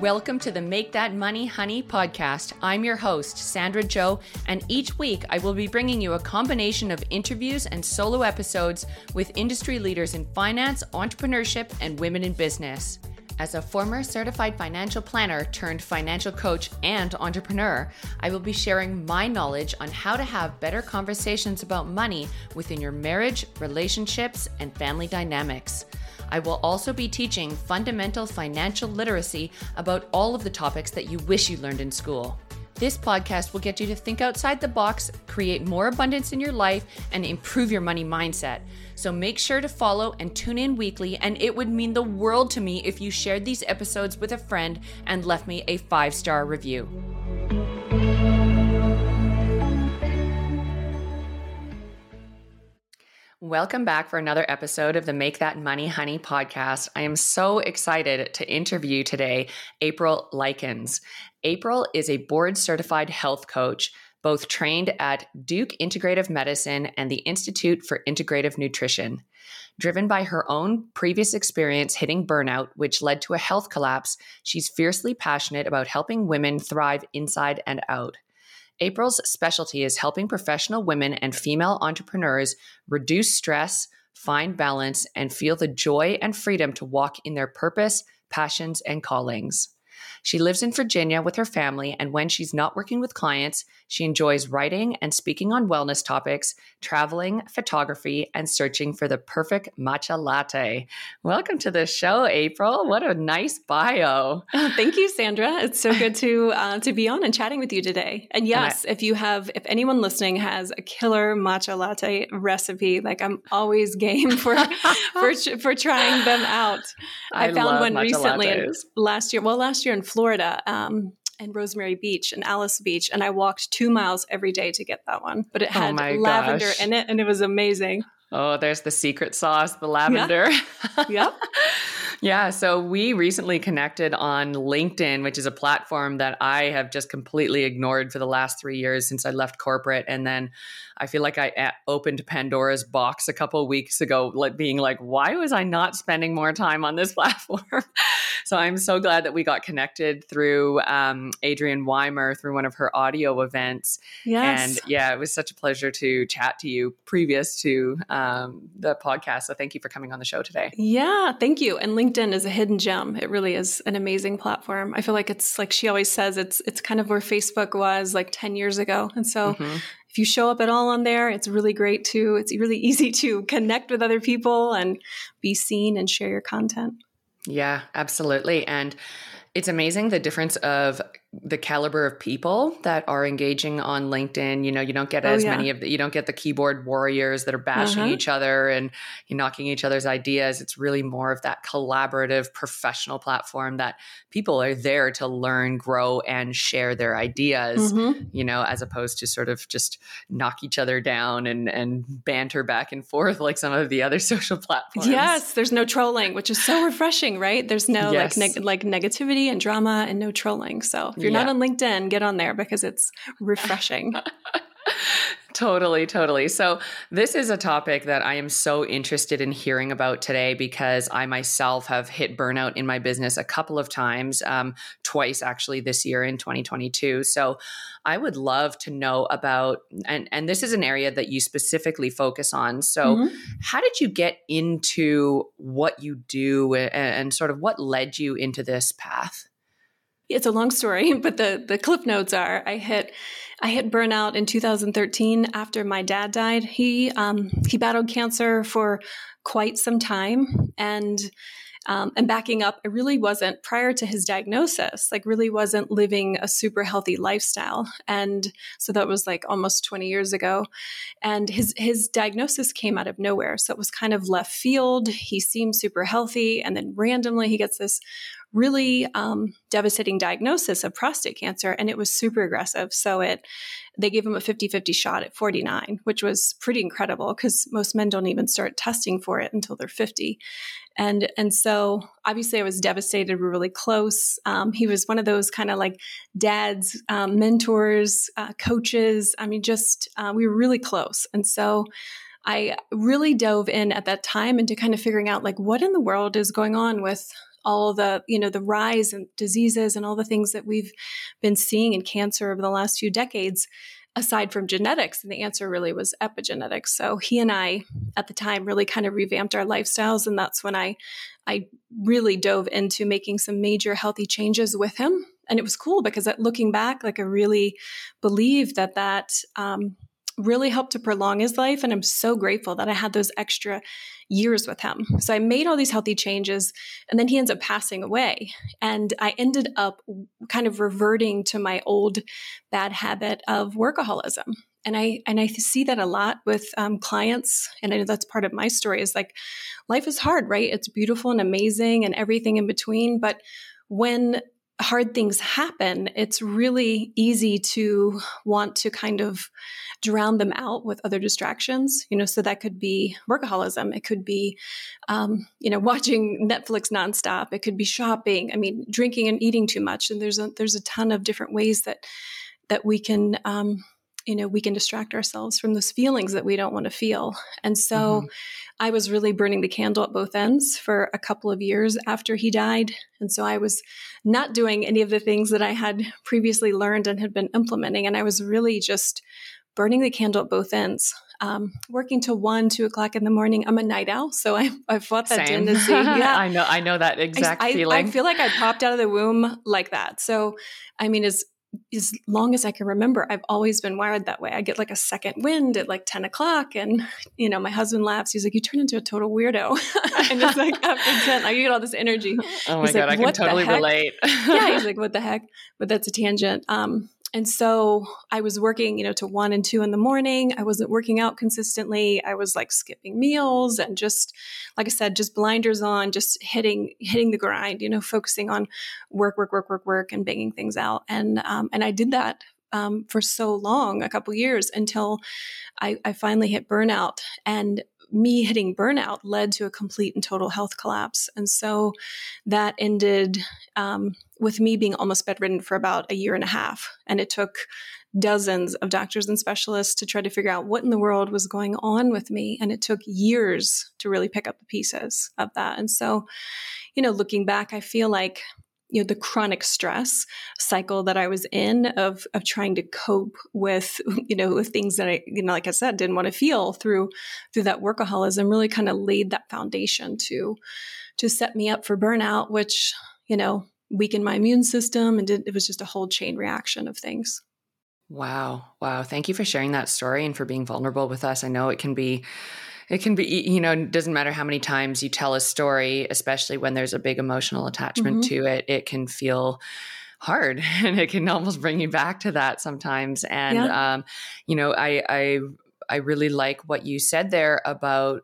Welcome to the Make That Money Honey podcast. I'm your host, Sandra Joe, and each week I will be bringing you a combination of interviews and solo episodes with industry leaders in finance, entrepreneurship, and women in business. As a former certified financial planner turned financial coach and entrepreneur, I will be sharing my knowledge on how to have better conversations about money within your marriage, relationships, and family dynamics. I will also be teaching fundamental financial literacy about all of the topics that you wish you learned in school. This podcast will get you to think outside the box, create more abundance in your life, and improve your money mindset. So make sure to follow and tune in weekly, and it would mean the world to me if you shared these episodes with a friend and left me a five star review. Welcome back for another episode of the Make That Money Honey podcast. I am so excited to interview today April Likens. April is a board certified health coach, both trained at Duke Integrative Medicine and the Institute for Integrative Nutrition. Driven by her own previous experience hitting burnout, which led to a health collapse, she's fiercely passionate about helping women thrive inside and out. April's specialty is helping professional women and female entrepreneurs reduce stress, find balance, and feel the joy and freedom to walk in their purpose, passions, and callings. She lives in Virginia with her family, and when she's not working with clients, she enjoys writing and speaking on wellness topics, traveling, photography, and searching for the perfect matcha latte. Welcome to the show, April. What a nice bio. Oh, thank you, Sandra. It's so good to uh, to be on and chatting with you today. And yes, and I, if you have, if anyone listening has a killer matcha latte recipe, like I'm always game for for for trying them out. I, I found one recently last year. Well, last year in Florida. Florida um, and Rosemary Beach and Alys Beach, and I walked two miles every day to get that one. But it oh had oh lavender gosh. in it, and it was amazing. Oh, there's the secret sauce, the lavender. Yeah. yep. yeah. So we recently connected on LinkedIn, which is a platform that I have just completely ignored for the last three years since I left corporate. And then I feel like I opened Pandora's box a couple weeks ago, like being like, why was I not spending more time on this platform? so I'm so glad that we got connected through um, Adrienne Weimer through one of her audio events. Yes. And yeah, it was such a pleasure to chat to you previous to um, the podcast. So thank you for coming on the show today. Yeah, thank you. And LinkedIn is a hidden gem. It really is an amazing platform. I feel like it's like she always says, it's it's kind of where Facebook was like 10 years ago. And so mm-hmm you show up at all on there, it's really great to, it's really easy to connect with other people and be seen and share your content. Yeah, absolutely. And it's amazing the difference of the caliber of people that are engaging on LinkedIn. You know, you don't get oh, as yeah. many of the, you don't get the keyboard warriors that are bashing uh-huh. each other and you knocking each other's ideas. It's really more of that collaborative professional platform that people are there to learn, grow, and share their ideas, mm-hmm. you know, as opposed to sort of just knock each other down and, and banter back and forth like some of the other social platforms. Yes, there's no trolling, which is so refreshing, right? There's no yes. like, neg- like negativity and drama and no trolling. So if you're yeah. not on LinkedIn, get on there because it's refreshing. Totally, totally. So, this is a topic that I am so interested in hearing about today because I myself have hit burnout in my business a couple of times, um, twice actually this year in 2022. So, I would love to know about, and, and this is an area that you specifically focus on. So, mm-hmm. how did you get into what you do and, and sort of what led you into this path? It's a long story, but the the cliff notes are I hit I hit burnout in 2013 after my dad died. He um, he battled cancer for quite some time, and um, and backing up, I really wasn't prior to his diagnosis. Like, really wasn't living a super healthy lifestyle, and so that was like almost 20 years ago. And his his diagnosis came out of nowhere, so it was kind of left field. He seemed super healthy, and then randomly he gets this really um, devastating diagnosis of prostate cancer and it was super aggressive so it they gave him a 50-50 shot at 49 which was pretty incredible because most men don't even start testing for it until they're 50 and and so obviously i was devastated. We're really close. Um, he was one of those kind of like dads um, mentors uh, coaches. I mean just uh, we were really close. And so I really dove in at that time into kind of figuring out like what in the world is going on with all the you know the rise in diseases and all the things that we've been seeing in cancer over the last few decades aside from genetics and the answer really was epigenetics. So he and i at the time really kind of revamped our lifestyles and that's when i i really dove into making some major healthy changes with him. And it was cool because looking back like i really believe that that um, really helped to prolong his life. And I'm so grateful that I had those extra years with him. So I made all these healthy changes, and then he ends up passing away. And I ended up kind of reverting to my old bad habit of workaholism. And I and I see that a lot with um, clients, and I know that's part of my story. Is like life is hard, right? It's beautiful and amazing, and everything in between. But when hard things happen, it's really easy to want to kind of drown them out with other distractions. You know, so that could be workaholism. It could be, um, you know, watching Netflix nonstop. It could be shopping. I mean, drinking and eating too much. And there's a there's a ton of different ways that that we can. Um, you know, we can distract ourselves from those feelings that we don't want to feel. And so mm-hmm. I was really burning the candle at both ends for a couple of years after he died. And so I was not doing any of the things that I had previously learned and had been implementing. And I was really just burning the candle at both ends. Um, working till one, two o'clock in the morning. I'm a night owl, so I, I fought that Same. tendency. Yeah, I know, I know that exact I, feeling. I, I feel like I popped out of the womb like that. So, I mean, as as long as I can remember, I've always been wired that way. I get like a second wind at like 10 o'clock. And, you know, my husband laughs. He's like, you turn into a total weirdo. and it's like after 10, I get all this energy. Oh my he's God, like, I can totally relate. yeah. He's like, what the heck? But that's a tangent. Um, and so I was working, you know, to one and two in the morning. I wasn't working out consistently. I was like skipping meals and just, like I said, just blinders on, just hitting hitting the grind, you know, focusing on work, work, work, work, work, and banging things out. And um, and I did that um, for so long, a couple years, until I, I finally hit burnout. And me hitting burnout led to a complete and total health collapse. And so that ended um, with me being almost bedridden for about a year and a half. And it took dozens of doctors and specialists to try to figure out what in the world was going on with me. And it took years to really pick up the pieces of that. And so, you know, looking back, I feel like you know the chronic stress cycle that I was in of of trying to cope with you know with things that I you know like I said didn't want to feel through through that workaholism really kind of laid that foundation to to set me up for burnout which you know weakened my immune system and did, it was just a whole chain reaction of things. Wow. Wow. Thank you for sharing that story and for being vulnerable with us. I know it can be it can be you know it doesn't matter how many times you tell a story especially when there's a big emotional attachment mm-hmm. to it it can feel hard and it can almost bring you back to that sometimes and yeah. um, you know I, I i really like what you said there about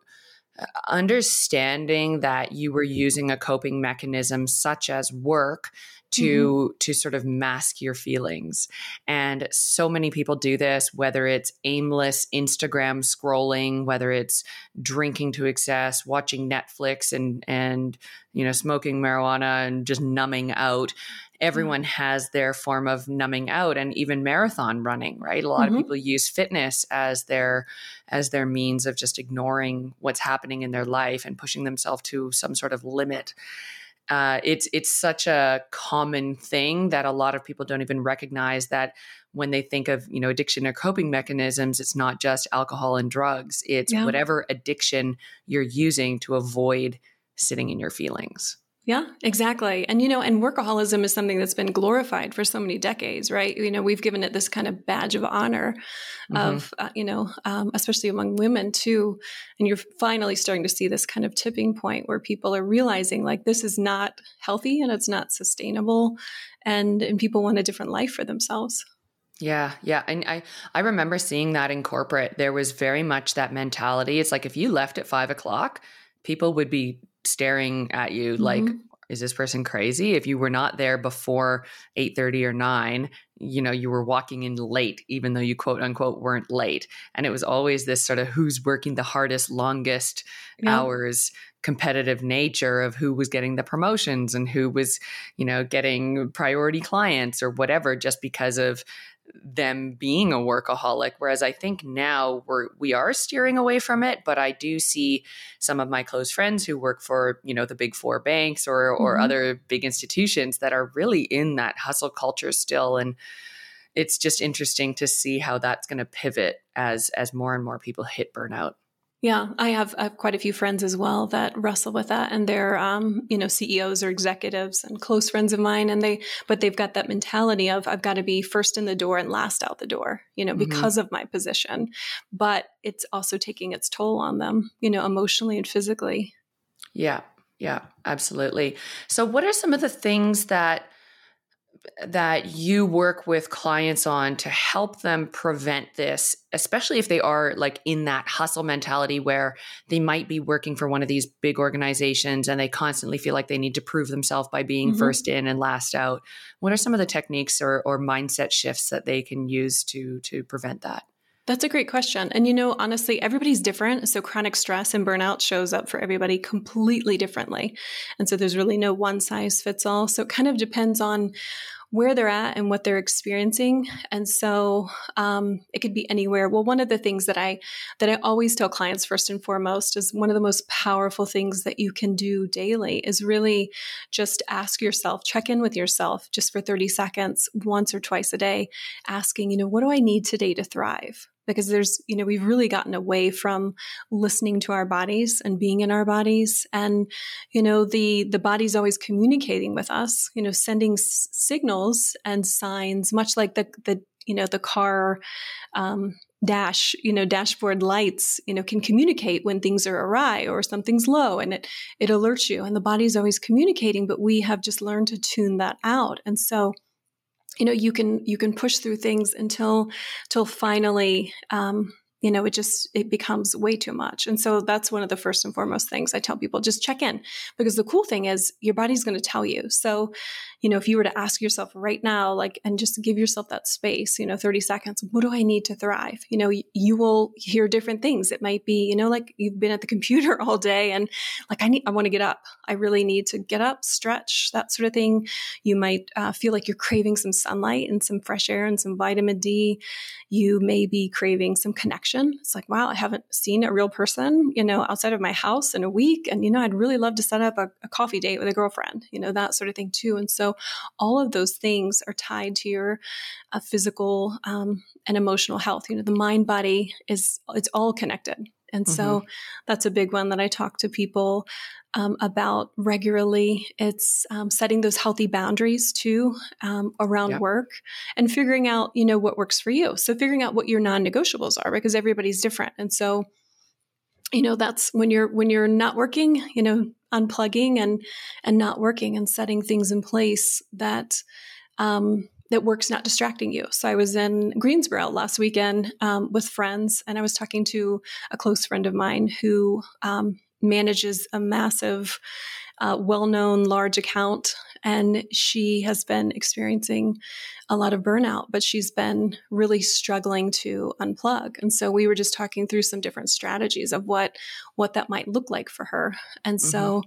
understanding that you were using a coping mechanism such as work to mm-hmm. to sort of mask your feelings and so many people do this whether it's aimless instagram scrolling whether it's drinking to excess watching netflix and and you know smoking marijuana and just numbing out everyone mm-hmm. has their form of numbing out and even marathon running right a lot mm-hmm. of people use fitness as their as their means of just ignoring what's happening in their life and pushing themselves to some sort of limit uh, it's it's such a common thing that a lot of people don't even recognize that when they think of you know addiction or coping mechanisms it's not just alcohol and drugs it's yeah. whatever addiction you're using to avoid sitting in your feelings yeah, exactly. And, you know, and workaholism is something that's been glorified for so many decades, right? You know, we've given it this kind of badge of honor mm-hmm. of, uh, you know, um, especially among women too. And you're finally starting to see this kind of tipping point where people are realizing like this is not healthy and it's not sustainable and, and people want a different life for themselves. Yeah, yeah. And I, I remember seeing that in corporate. There was very much that mentality. It's like if you left at five o'clock, people would be staring at you mm-hmm. like is this person crazy if you were not there before 8.30 or 9 you know you were walking in late even though you quote unquote weren't late and it was always this sort of who's working the hardest longest yeah. hours competitive nature of who was getting the promotions and who was you know getting priority clients or whatever just because of them being a workaholic whereas i think now we're we are steering away from it but i do see some of my close friends who work for you know the big four banks or or mm-hmm. other big institutions that are really in that hustle culture still and it's just interesting to see how that's going to pivot as as more and more people hit burnout yeah, I have, I have, quite a few friends as well that wrestle with that, and they're, um, you know, CEOs or executives and close friends of mine, and they, but they've got that mentality of I've got to be first in the door and last out the door, you know, mm-hmm. because of my position. But it's also taking its toll on them, you know, emotionally and physically. Yeah, yeah, absolutely. So, what are some of the things that that you work with clients on to help them prevent this, especially if they are like in that hustle mentality where they might be working for one of these big organizations and they constantly feel like they need to prove themselves by being mm-hmm. first in and last out. What are some of the techniques or, or mindset shifts that they can use to to prevent that? That's a great question. And you know, honestly, everybody's different. So chronic stress and burnout shows up for everybody completely differently. And so there's really no one size fits all. So it kind of depends on where they're at and what they're experiencing. And so um, it could be anywhere. Well one of the things that i that i always tell clients first and foremost is one of the most powerful things that you can do daily is really just ask yourself check in with yourself just for 30 seconds once or twice a day asking you know what do i need today to thrive because there's you know we've really gotten away from listening to our bodies and being in our bodies. And you know the the body's always communicating with us you know sending s- signals and signs much like the the you know the car um, dash you know dashboard lights you know can communicate when things are awry or something's low and it it alerts you. And the body's always communicating but we have just learned to tune that out. And so you know you can you can push through things until till finally um, you know it just it becomes way too much. And so that's one of the first and foremost things i tell people just check in. Because the cool thing is your body's going to tell you. So you know if you were to ask yourself right now like and just give yourself that space you know 30 seconds what do i need to thrive? You know you, will hear different things. It might be you know like you've been at the computer all day and like i need i want to get up. I really need to get up stretch that sort of thing. You might uh, feel like you're craving some sunlight and some fresh air and some vitamin d. You may be craving some connection. It's like, wow, I haven't seen a real person, you know, outside of my house in a week. And, you know, I'd really love to set up a, a coffee date with a girlfriend, you know, that sort of thing too. And so all of those things are tied to your uh, physical um, and emotional health. You know, the mind body is, it's all connected. And so mm-hmm. that's a big one that I talk to people um, about regularly. It's um, setting those healthy boundaries too um, around yep. work and figuring out, you know, what works for you. So figuring out what your non-negotiables are because everybody's different. And so, you know, that's when you're when you're not working, you know, unplugging and and not working and setting things in place that um, that work's not distracting you. So I was in Greensboro last weekend um, with friends, and I was talking to a close friend of mine who um, manages a massive, uh, well known large account. And she has been experiencing a lot of burnout, but she's been really struggling to unplug. And so we were just talking through some different strategies of what what that might look like for her. And mm-hmm. so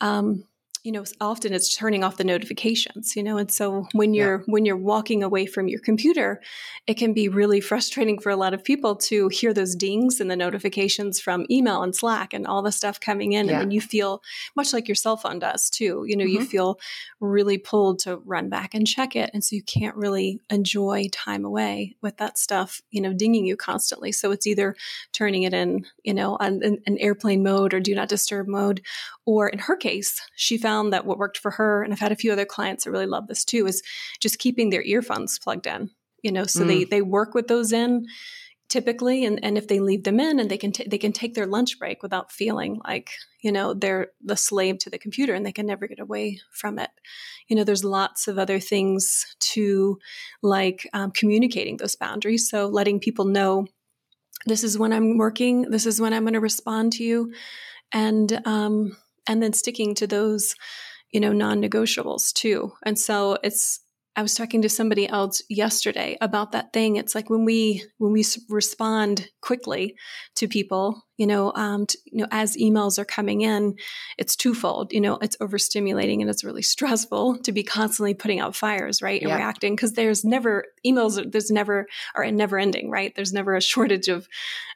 um, you know often it's turning off the notifications you know and so when you're yeah. when you're walking away from your computer it can be really frustrating for a lot of people to hear those dings and the notifications from email and slack and all the stuff coming in yeah. and then you feel much like your cell phone does too you know mm-hmm. you feel really pulled to run back and check it and so you can't really enjoy time away with that stuff you know dinging you constantly so it's either turning it in you know on an airplane mode or do not disturb mode or in her case she found that what worked for her, and I've had a few other clients that really love this too, is just keeping their earphones plugged in. You know, so mm. they they work with those in typically, and, and if they leave them in, and they can t- they can take their lunch break without feeling like you know they're the slave to the computer and they can never get away from it. You know, there's lots of other things to like um, communicating those boundaries. So letting people know this is when I'm working, this is when I'm going to respond to you, and um, and then sticking to those you know non-negotiables too and so it's I was talking to somebody else yesterday about that thing. It's like when we when we respond quickly to people, you know, um, to, you know, as emails are coming in, it's twofold. You know, it's overstimulating and it's really stressful to be constantly putting out fires, right, and yeah. reacting because there's never emails. There's never are never ending, right? There's never a shortage of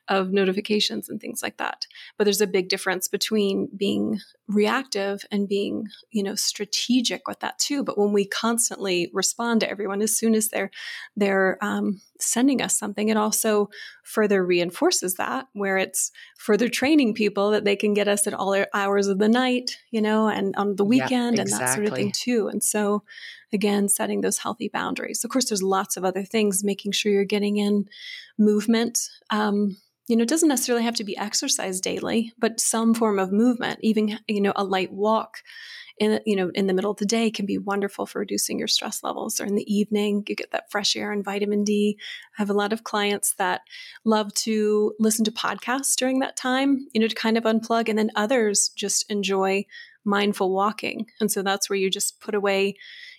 of notifications and things like that. But there's a big difference between being reactive and being, you know, strategic with that too. But when we constantly respond to everyone as soon as they're they're um, sending us something, it also further reinforces that, where it's further training people that they can get us at all hours of the night, you know, and on the weekend exactly. and that sort of thing too. And so, again, setting those healthy boundaries. Of course, there's lots of other things, making sure you're getting in movement. Um, you know, it doesn't necessarily have to be exercise daily, but some form of movement, even, you know, a light walk in, you know, in the middle of the day can be wonderful for reducing your stress levels or in the evening, you get that fresh air and vitamin D. I have a lot of clients that love to listen to podcasts during that time, you know, to kind of unplug. And then others just enjoy mindful walking. And so that's where you just put away,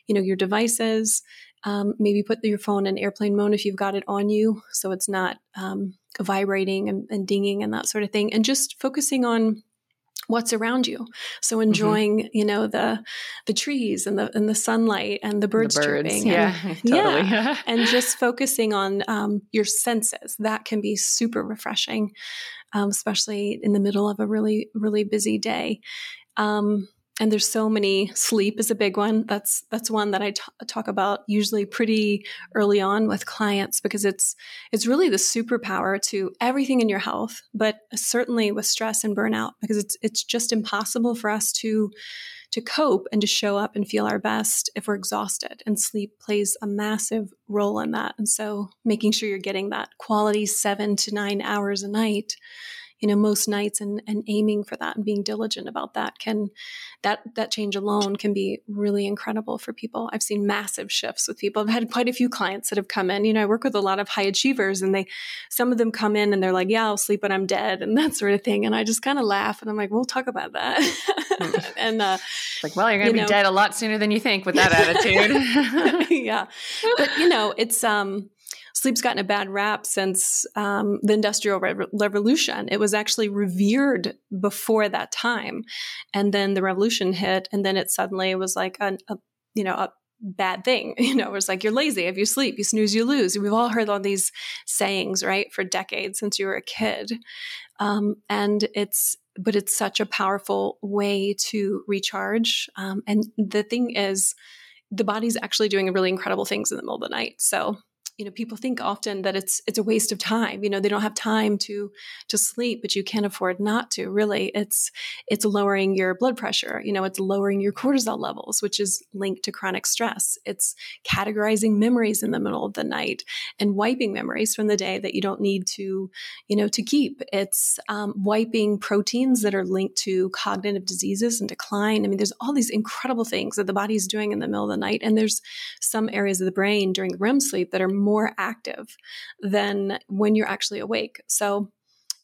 you know, your devices, um, maybe put your phone in airplane mode if you've got it on you, so it's not um, vibrating and, and, dinging and that sort of thing, and just focusing on what's around you. So mm-hmm. enjoying, mm-hmm. you know, the the trees and the and the sunlight and the birds, the birds chirping, yeah, and, totally. yeah, and just focusing on um, your senses. That can be super refreshing, um, especially in the middle of a really really busy day. Um, and there's so many sleep is a big one. That's that's one that I t- talk about usually pretty early on with clients because it's it's really the superpower to everything in your health but certainly with stress and burnout because it's it's just impossible for us to to cope and to show up and feel our best if we're exhausted. And sleep plays a massive role in that. And so making sure you're getting that quality 7 to 9 hours a night you know most nights and and aiming for that and being diligent about that can that that change alone can be really incredible for people. I've seen massive shifts with people. I've had quite a few clients that have come in. You know i work with a lot of high achievers and they some of them come in and they're like yeah i'll sleep when i'm dead and that sort of thing. And i just kind of laugh and i'm like we'll talk about that. And uh like well you're gonna you be know, dead a lot sooner than you think with that attitude. Yeah. But you know it's um sleep's gotten a bad rap since um, the Industrial Re- Revolution. It was actually revered before that time, and then the revolution hit, and then it suddenly was like a, a you know a bad thing. You know, it was like you're lazy if you sleep, you snooze, you lose. We've all heard all these sayings, right, for decades since you were a kid, um, and it's but it's such a powerful way to recharge. Um, and the thing is, the body's actually doing really incredible things in the middle of the night. So you know people think often that it's it's a waste of time you know they don't have time to to sleep but you can't afford not to. Really it's it's lowering your blood pressure you know it's lowering your cortisol levels which is linked to chronic stress. It's categorizing memories in the middle of the night and wiping memories from the day that you don't need to you know to keep. It's um, wiping proteins that are linked to cognitive diseases and decline. I mean there's all these incredible things that the body is doing in the middle of the night and there's some areas of the brain during REM sleep that are more active than when you're actually awake. So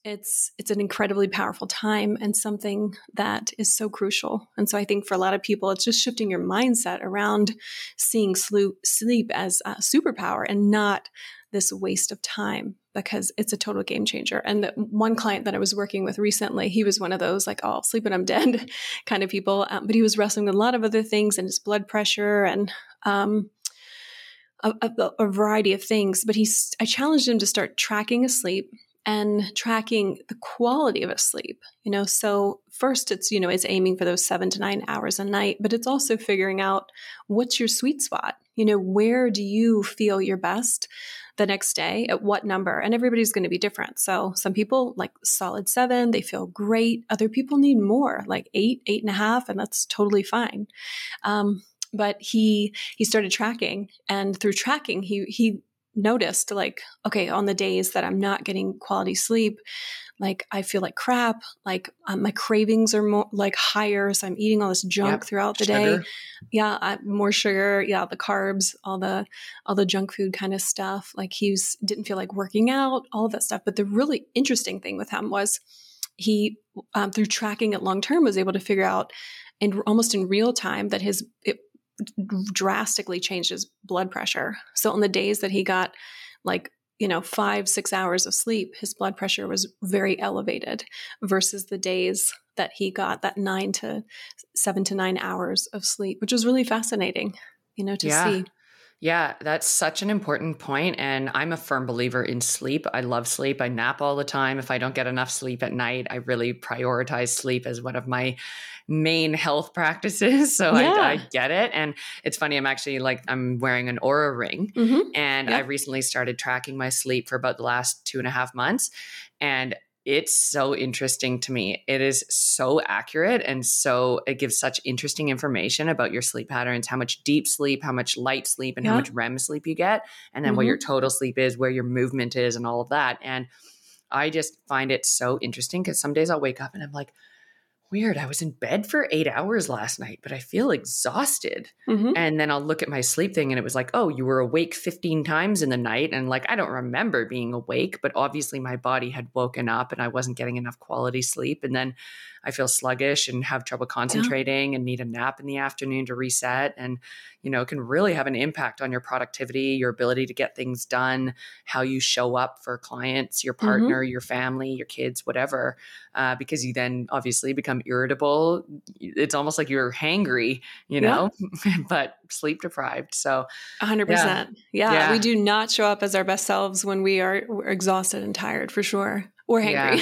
it's it's an incredibly powerful time and something that is so crucial. And so I think for a lot of people, it's just shifting your mindset around seeing sleep, as a superpower and not this waste of time because it's a total game changer. And the one client that I was working with recently, he was one of those like, oh, I'll sleep and I'm dead kind of people. Um, but he was wrestling with a lot of other things and his blood pressure and um, a, a, a variety of things. But he's, I challenged him to start tracking his sleep and tracking the quality of a sleep you know? So first it's you know it's aiming for those 7 to 9 hours a night but it's also figuring out what's your sweet spot. You know where do you feel your best the next day? At what number? And everybody's going to be different. So some people like solid seven they feel great. Other people need more like eight eight and a half and that's totally fine. Um, but he he started tracking and through tracking he he noticed like okay on the days that i'm not getting quality sleep like i feel like crap like um, my cravings are more like higher so i'm eating all this junk yep. throughout the sugar. day yeah I, more sugar yeah the carbs all the all the junk food kind of stuff like he was didn't feel like working out all of that stuff but the really interesting thing with him was he um, through tracking it long term was able to figure out and almost in real time that his it, drastically changed his blood pressure. So on the days that he got like you know, five, six hours of sleep, his blood pressure was very elevated versus the days that he got that nine to seven to nine hours of sleep, which was really fascinating, you know, to yeah. see. Yeah, that's such an important point. And I'm a firm believer in sleep. I love sleep. I nap all the time. If I don't get enough sleep at night, I really prioritize sleep as one of my main health practices. So yeah. I, I, get it. And it's funny, I'm actually like, I'm wearing an Oura ring mm-hmm. and yeah. I recently started tracking my sleep for about the last two and a half months. And it's so interesting to me. It is so accurate and so it gives such interesting information about your sleep patterns, how much deep sleep, how much light sleep, and yeah. how much REM sleep you get, and then mm-hmm. what your total sleep is, where your movement is, and all of that. And I just find it so interesting because some days I'll wake up and I'm like, weird. I was in bed for eight hours last night, but I feel exhausted. Mm-hmm. And then I'll look at my sleep thing and it was like, oh, you were awake 15 times in the night. And like, I don't remember being awake, but obviously my body had woken up and I wasn't getting enough quality sleep. And then I feel sluggish and have trouble concentrating yeah. and need a nap in the afternoon to reset. And, you know, it can really have an impact on your productivity, your ability to get things done, how you show up for clients, your mm-hmm. partner, mm-hmm. your family, your kids, whatever. Uh, because you then obviously become irritable. It's almost like you're hangry, you know, yeah. but sleep deprived. So 100%. Yeah. Yeah, yeah. We do not show up as our best selves when we are exhausted and tired for sure. We're hangry.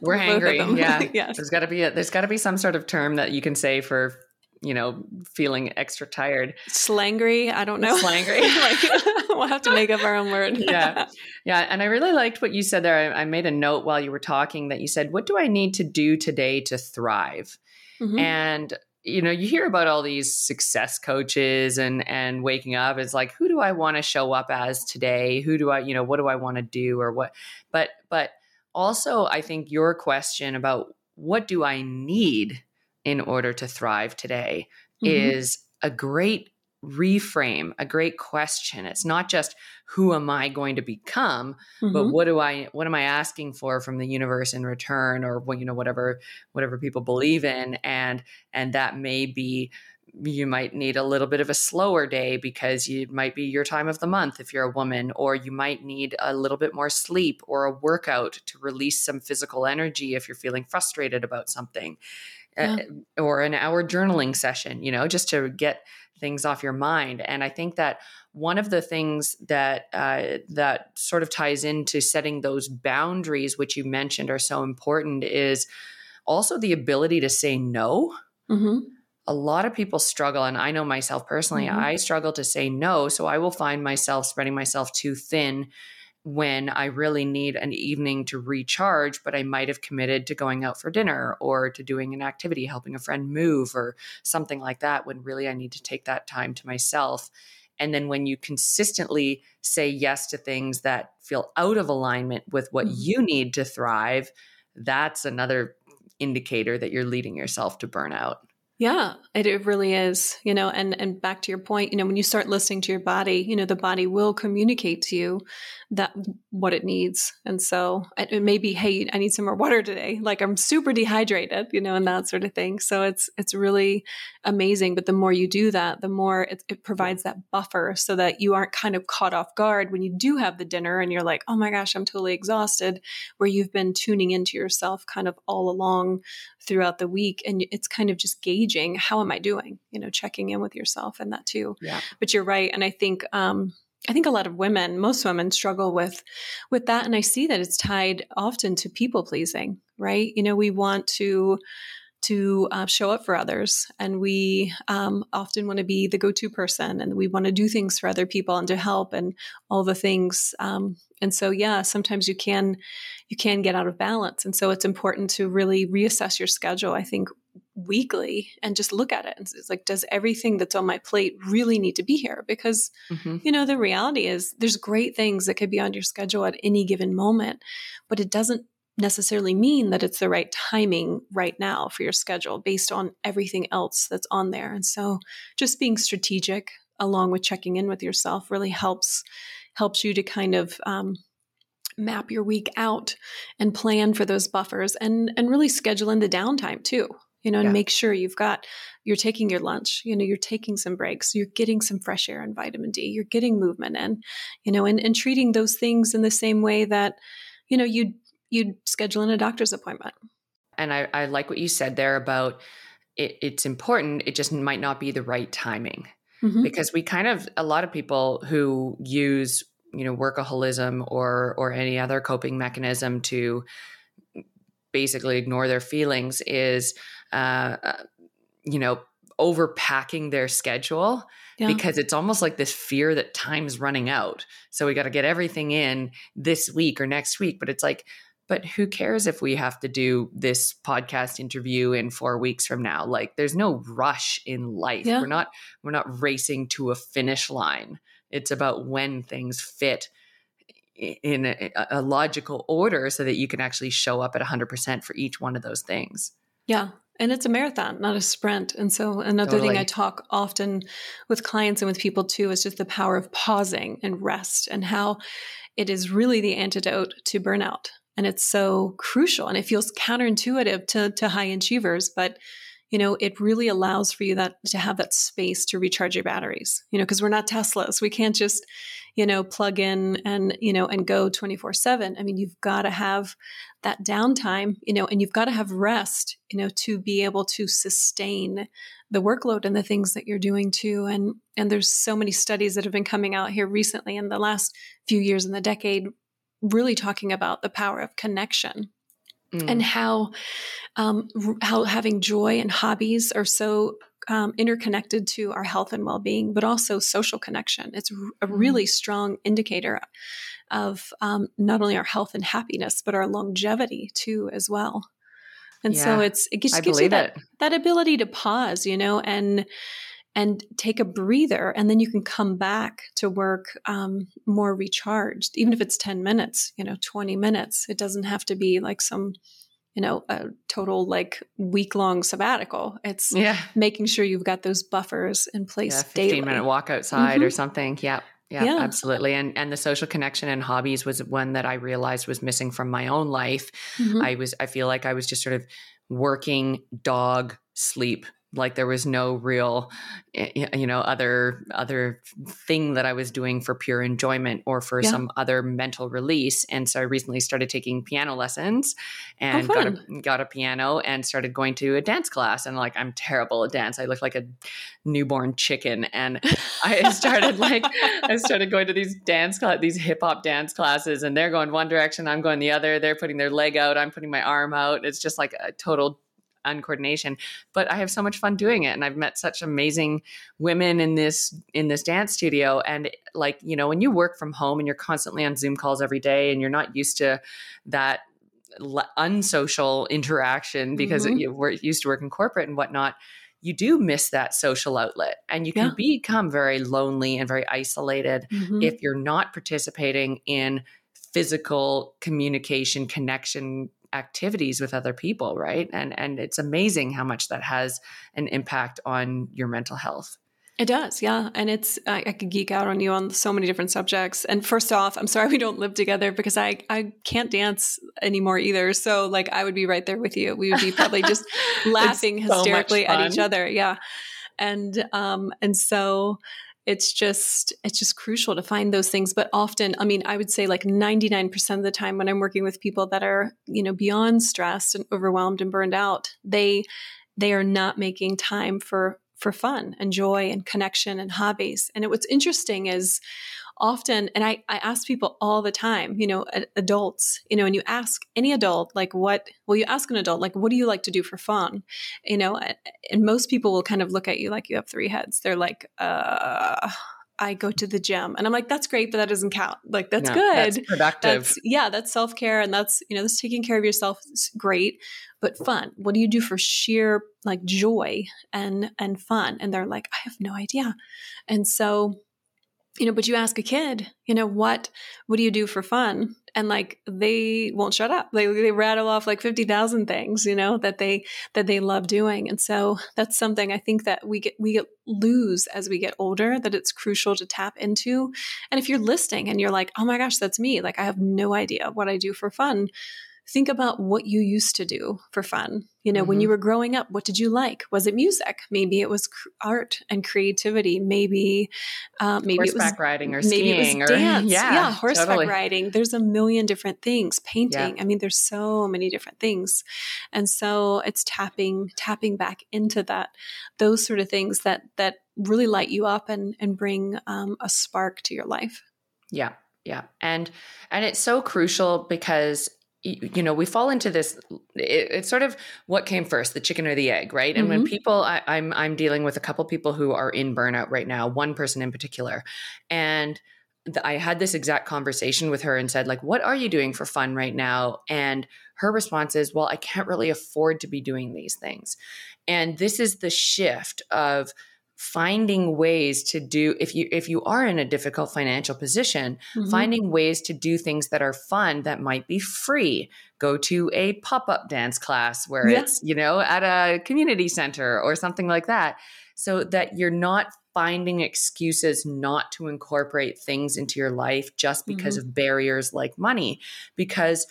We're hangry. yeah. yes. There's got to be a, there's got to be some sort of term that you can say for you know feeling extra tired. Slangry. I don't know. Slangry. like, we'll have to make up our own word. yeah. Yeah. And I really liked what you said there. I, I, made a note while you were talking that you said, "What do I need to do today to thrive?" Mm-hmm. And you know you hear about all these success coaches and and waking up it's like who do i want to show up as today who do i you know what do i want to do or what but but also, I think your question about what do I need in order to thrive today mm-hmm. is a great reframe, a great question. It's not just who am I going to become, mm-hmm. but what do I what am I asking for from the universe in return or what you know whatever whatever people believe in and and that may be you might need a little bit of a slower day because it might be your time of the month if you're a woman, or you might need a little bit more sleep or a workout to release some physical energy if you're feeling frustrated about something, yeah. uh, or an hour journaling session, you know, just to get things off your mind. And I think that one of the things that uh, that sort of ties into setting those boundaries, which you mentioned are so important, is also the ability to say no. Mm-hmm a lot of people struggle and i know myself personally mm-hmm. i struggle to say no so i will find myself spreading myself too thin when i really need an evening to recharge but i might have committed to going out for dinner or to doing an activity helping a friend move or something like that when really i need to take that time to myself and then when you consistently say yes to things that feel out of alignment with what mm-hmm. you need to thrive that's another indicator that you're leading yourself to burnout yeah, it, it really is. You know, and and back to your point, you know, when you start listening to your body, you know, the body will communicate to you that what it needs. And so it, may be, hey, I need some more water today. Like I'm super dehydrated, you know, and that sort of thing. So it's it's really amazing. But the more you do that, the more it, it provides that buffer so that you aren't kind of caught off guard when you do have the dinner and you're like, oh my gosh, I'm totally exhausted, where you've been tuning into yourself kind of all along throughout the week. And it's kind of just gauging how am I doing, you know, checking in with yourself and that too. Yeah. But you're right. And I think um I think a lot of women, most women struggle with with that and I see that it's tied often to people pleasing, right? You know, we want to to uh, show up for others. And we um, often want to be the go-to person and we want to do things for other people and to help and all the things um, and so yeah sometimes you can you can get out of balance. And so it's important to really reassess your schedule i think weekly and just look at it and it's like does everything that's on my plate really need to be here? Because mm-hmm. you know the reality is there's great things that could be on your schedule at any given moment but it doesn't necessarily mean that it's the right timing right now for your schedule based on everything else that's on there and so just being strategic along with checking in with yourself really helps helps you to kind of um, map your week out and plan for those buffers and and really schedule in the downtime too you know, and yeah. make sure you've got, you're taking your lunch, you know, you're taking some breaks, you're getting some fresh air and vitamin D, you're getting movement in, you know, and, and treating those things in the same way that, you know, you you'd schedule in a doctor's appointment. And I, I like what you said there about it, it's important. It just might not be the right timing mm-hmm. because we kind of, a lot of people who use, you know, workaholism or, or any other coping mechanism to basically ignore their feelings is, uh, uh you know, overpacking their schedule yeah. because it's almost like this fear that time's running out. So we got to get everything in this week or next week. But it's like, but who cares if we have to do this podcast interview in four weeks from now like there's no rush in life yeah. we're not we're not racing to a finish line it's about when things fit in a, a logical order so that you can actually show up at 100% for each one of those things yeah and it's a marathon, not a sprint. And so, another totally. thing I talk often with clients and with people too is just the power of pausing and rest and how it is really the antidote to burnout and it's so crucial and it feels counterintuitive to, to high achievers but you know it really allows for you that to have that space to recharge your batteries you know because we're not teslas. We can't just you know plug in and you know and go 24 7 i mean you've got to have that downtime you know and you've got to have rest you know to be able to sustain the workload and the things that you're doing too. And and there's so many studies that have been coming out here recently in the last few years in the decade really talking about the power of connection mm. and how um, how having joy and hobbies are so um, interconnected to our health and well-being but also social connection it's a mm. really strong indicator of um, not only our health and happiness but our longevity too as well and yeah, so it's it just gives you that, it. that ability to pause you know and and take a breather and then you can come back to work um, more recharged even if it's 10 minutes you know 20 minutes it doesn't have to be like some you know a total like week long sabbatical it's yeah making sure you've got those buffers in place yeah, 15 daily. minute walk outside mm-hmm. or something yeah yeah, yeah, absolutely. And and the social connection and hobbies was one that I realized was missing from my own life. Mm-hmm. I was I feel like I was just sort of working, dog, sleep, like there was no real you know other other thing that i was doing for pure enjoyment or for yeah. some other mental release. And so i recently started taking piano lessons oh, and oh, got a got a piano and started going to a dance class. And like i'm terrible at dance. I look like a newborn chicken. And i started like i started going to these dance class these hip hop dance classes and they're going one direction i'm going the other. They're putting their leg out. I'm putting my arm out. It's just like a total uncoordination but i have so much fun doing it and i've met such amazing women in this in this dance studio and like you know when you work from home and you're constantly on zoom calls every day and you're not used to that unsocial interaction because mm-hmm. you were used to work in corporate and whatnot you do miss that social outlet and you can yeah. become very lonely and very isolated mm-hmm. if you're not participating in physical communication connection activities with other people right and and it's amazing how much that has an impact on your mental health it does, yeah. And it's, I, I, could geek out on you on so many different subjects. And first off, I'm sorry we don't live together because I, I can't dance anymore either. So, like, I would be right there with you. We would be probably just laughing hysterically at each other. Yeah. And, um, and so it's just it's just crucial to find those things. But often i mean i would say like 99% of the time when i'm working with people that are you know beyond stressed and overwhelmed and burned out they they are not making time for for fun and joy and connection and hobbies. And it, what's interesting is often and I, I ask people all the time you know adults you know and you ask any adult like what well you ask an adult like what do you like to do for fun you know and most people will kind of look at you like you have three heads they're like uh I go to the gym. And I'm like, that's great, but that doesn't count. Like, that's no, good. That's productive. That's, yeah, that's self care. And that's, you know, that's taking care of yourself. Is great, but fun. What do you do for sheer like joy and, and fun? And they're like, I have no idea. And so you know but you ask a kid you know what what do you do for fun? And like they won't shut up. They, they rattle off like 50,000 things you know that they that they love doing. And so that's something i think that we get we get lose as we get older that it's crucial to tap into. And if you're listening and you're like oh my gosh that's me like i have no idea what i do for fun think about what you used to do for fun. You know, mm-hmm. when you were growing up, what did you like? Was it music? Maybe it was cr- art and creativity. Maybe, uh, maybe horseback it was riding or skiing was dance. yeah, yeah, horseback totally. riding. There's a million different things. Painting. Yeah. I mean, there's so many different things, and so it's tapping tapping back into that those sort of things that that really light you up and and bring um, a spark to your life. Yeah, yeah and and it's so crucial because you know we fall into this it, it's sort of what came first the chicken or the egg right and mm-hmm. when people I, i'm i'm dealing with a couple people who are in burnout right now one person in particular and I had this exact conversation with her and said, like, what are you doing for fun right now? And her response is, well, I can't really afford to be doing these things. And this is the shift of finding ways to do if you if you are in a difficult financial position mm-hmm. finding ways to do things that are fun that might be free go to a pop-up dance class where yeah. it's you know at a community center or something like that so that you're not finding excuses not to incorporate things into your life just because mm-hmm. of barriers like money because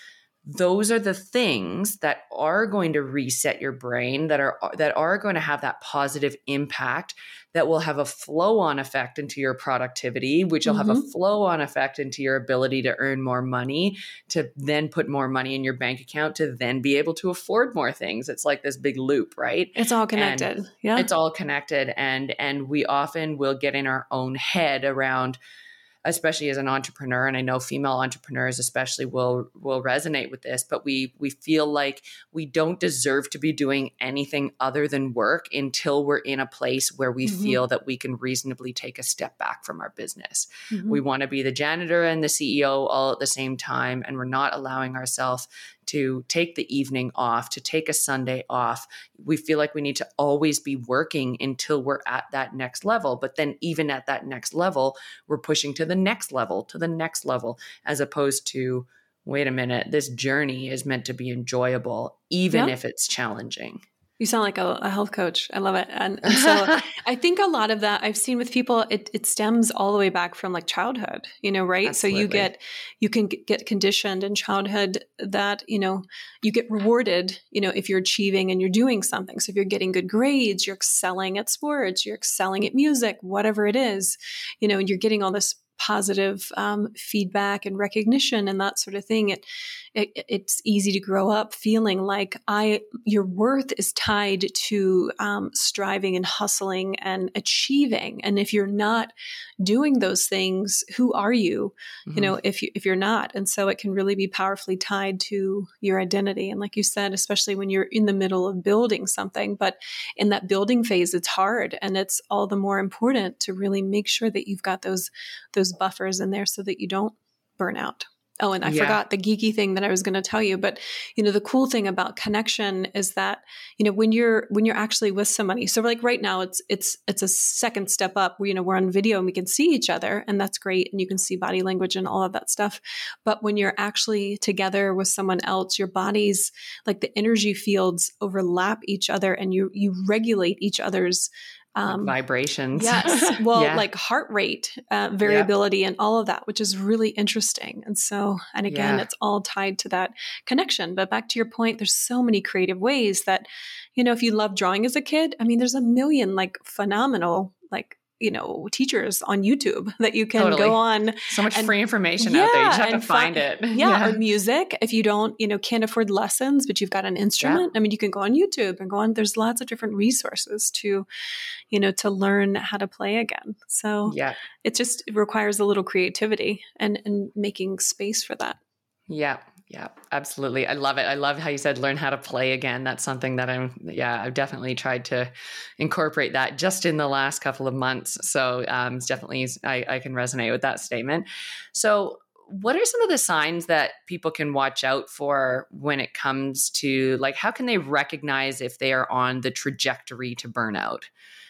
those are the things that are going to reset your brain that are that are going to have that positive impact that will have a flow on effect into your productivity which will mm-hmm. have a mm-hmm. flow on effect into your ability to earn more money to then put more money in your bank account to then be able to afford more things it's like this big loop right it's all connected and yeah it's all connected and and we often will get in our own head around especially as an entrepreneur and i know female entrepreneurs especially will will resonate with this but we we feel like we don't deserve to be doing anything other than work until we're in a place where we mm-hmm. feel that we can reasonably take a step back from our business mm-hmm. we want to be the janitor and the ceo all at the same time and we're not allowing ourselves to take the evening off, to take a Sunday off. We feel like we need to always be working until we're at that next level. But then, even at that next level, we're pushing to the next level, to the next level, as opposed to, wait a minute, this journey is meant to be enjoyable, even if it's challenging. You sound like a, a, health coach. I love it. And, and so I think a lot of that I've seen with people, it, it, stems all the way back from like childhood, you know, right? Absolutely. So you get, you can get conditioned in childhood that, you know, you get rewarded, you know, if you're achieving and you're doing something. So if you're getting good grades, you're excelling at sports, you're excelling at music, whatever it is, you know, and you're getting all this positive um, feedback and recognition and that sort of thing it, it, it's easy to grow up feeling like i your worth is tied to um, striving and hustling and achieving. And if you're not doing those things who are you? Mm-hmm. you know if you if you're not. And so it can really be powerfully tied to your identity. And like you said especially when you're in the middle of building something but in that building phase it's hard. And it's all the more important to really make sure that you've got those those buffers in there so that you don't burn out Oh, and I yeah. forgot the geeky thing that I was going to tell you, but you know, the cool thing about connection is that, you know, when you're when you're actually with somebody. So like right now it's it's it's a second step up. We, you know, we're on video and we can see each other and that's great and you can see body language and all of that stuff. But when you're actually together with someone else, your bodies like the energy fields overlap each other and you you regulate each other's um, vibrations. Yes. Well, yeah. like heart rate uh, variability yep. and all of that, which is really interesting. And so, and again, yeah. it's all tied to that connection. But back to your point, there's so many creative ways that, you know, if you love drawing as a kid, I mean, there's a million like phenomenal like you know teachers on YouTube that you can totally. go on. So much and, free information yeah, out there. You just have to find, it. Yeah, yeah, or music. If you don't, you know, can't afford lessons, but you've got an instrument. Yeah. I mean, you can go on YouTube and go on. There's lots of different resources to, you know, to learn how to play again. So yeah, it just requires a little creativity and and making space for that. Yeah, yeah, absolutely. I love it. I love how you said learn how to play again. That's something that I'm, yeah, I've definitely tried to incorporate that just in the last couple of months. So um, it's definitely, I, I can resonate with that statement. So, what are some of the signs that people can watch out for when it comes to like how can they recognize if they are on the trajectory to burnout?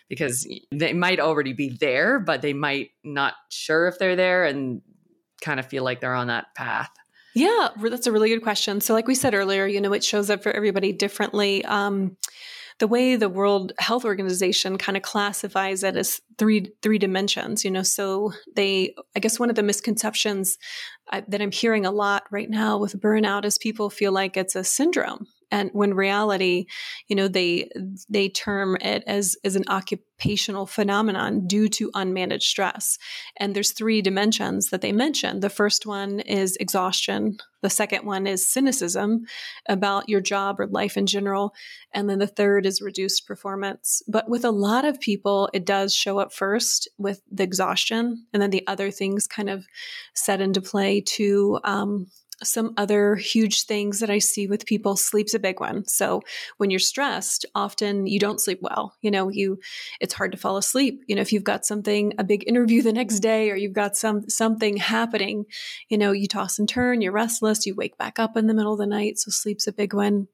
Because they might already be there, but they might not sure if they're there and kind of feel like they're on that path. Yeah, that's a really good question. So, like we said earlier, you know, it shows up for everybody differently. Um, the way the World Health Organization kind of classifies it as three three dimensions. You know, so they I guess one of the misconceptions I, that I'm hearing a lot right now with burnout is people feel like it's a syndrome and when reality you know they they term it as as an occupational phenomenon due to unmanaged stress. And there's three dimensions that they mention. The first one is exhaustion. The second one is cynicism about your job or life in general. And then the third is reduced performance. But with a lot of people it does show up first with the exhaustion. And then the other things kind of set into play to um, some other huge things that I see with people sleep's a big one. So when you're stressed, often you don't sleep well. You know, you it's hard to fall asleep. You know, if you've got something a big interview the next day or you've got some something happening, you know, you toss and turn, you're restless, you wake back up in the middle of the night, so sleep's a big one.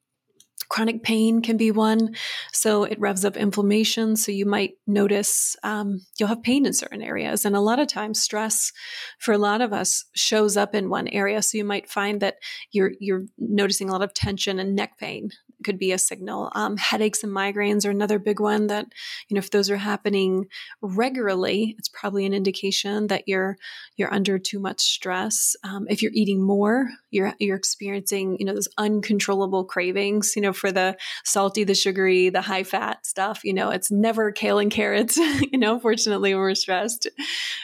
Chronic pain can be one. So it revs up inflammation. So you might notice um, you'll have pain in certain areas. And a lot of times, stress for a lot of us shows up in one area. So you might find that you're, you're noticing a lot of tension and neck pain could be a signal. Um, headaches and migraines are another big one that, you know, if those are happening regularly, it's probably an indication that you're you're under too much stress. Um, if you're eating more, you're you're experiencing, you know, those uncontrollable cravings, you know, for the salty, the sugary, the high fat stuff. You know, it's never kale and carrots. you know, fortunately, when we're stressed,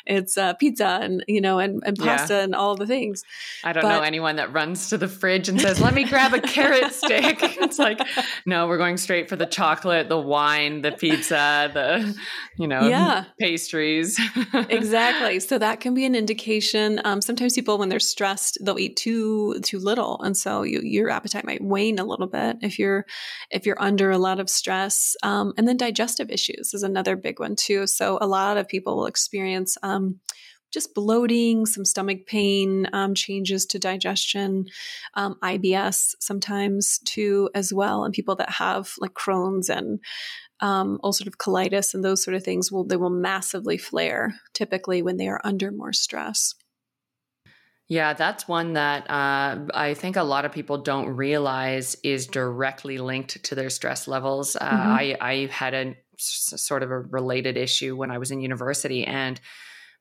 it's uh, pizza and you know, and, and pasta yeah. and all the things. I don't but, know anyone that runs to the fridge and says, "Let me grab a carrot stick." It's like like, no, we're going straight for the chocolate, the wine, the pizza, the, you know, yeah. pastries. exactly. So that can be an indication. Um, sometimes people, when they're stressed, they'll eat too too little, and so you, your appetite might wane a little bit if you're if you're under a lot of stress. Um, and then digestive issues is another big one too. So a lot of people will experience. Um, just bloating, some stomach pain, um, changes to digestion, um, IBS sometimes too as well, and people that have like Crohn's and um, ulcerative colitis and those sort of things will they will massively flare typically when they are under more stress. Yeah, that's one that uh, I think a lot of people don't realize is directly linked to their stress levels. Uh, mm-hmm. I, I had a sort of a related issue when I was in university, and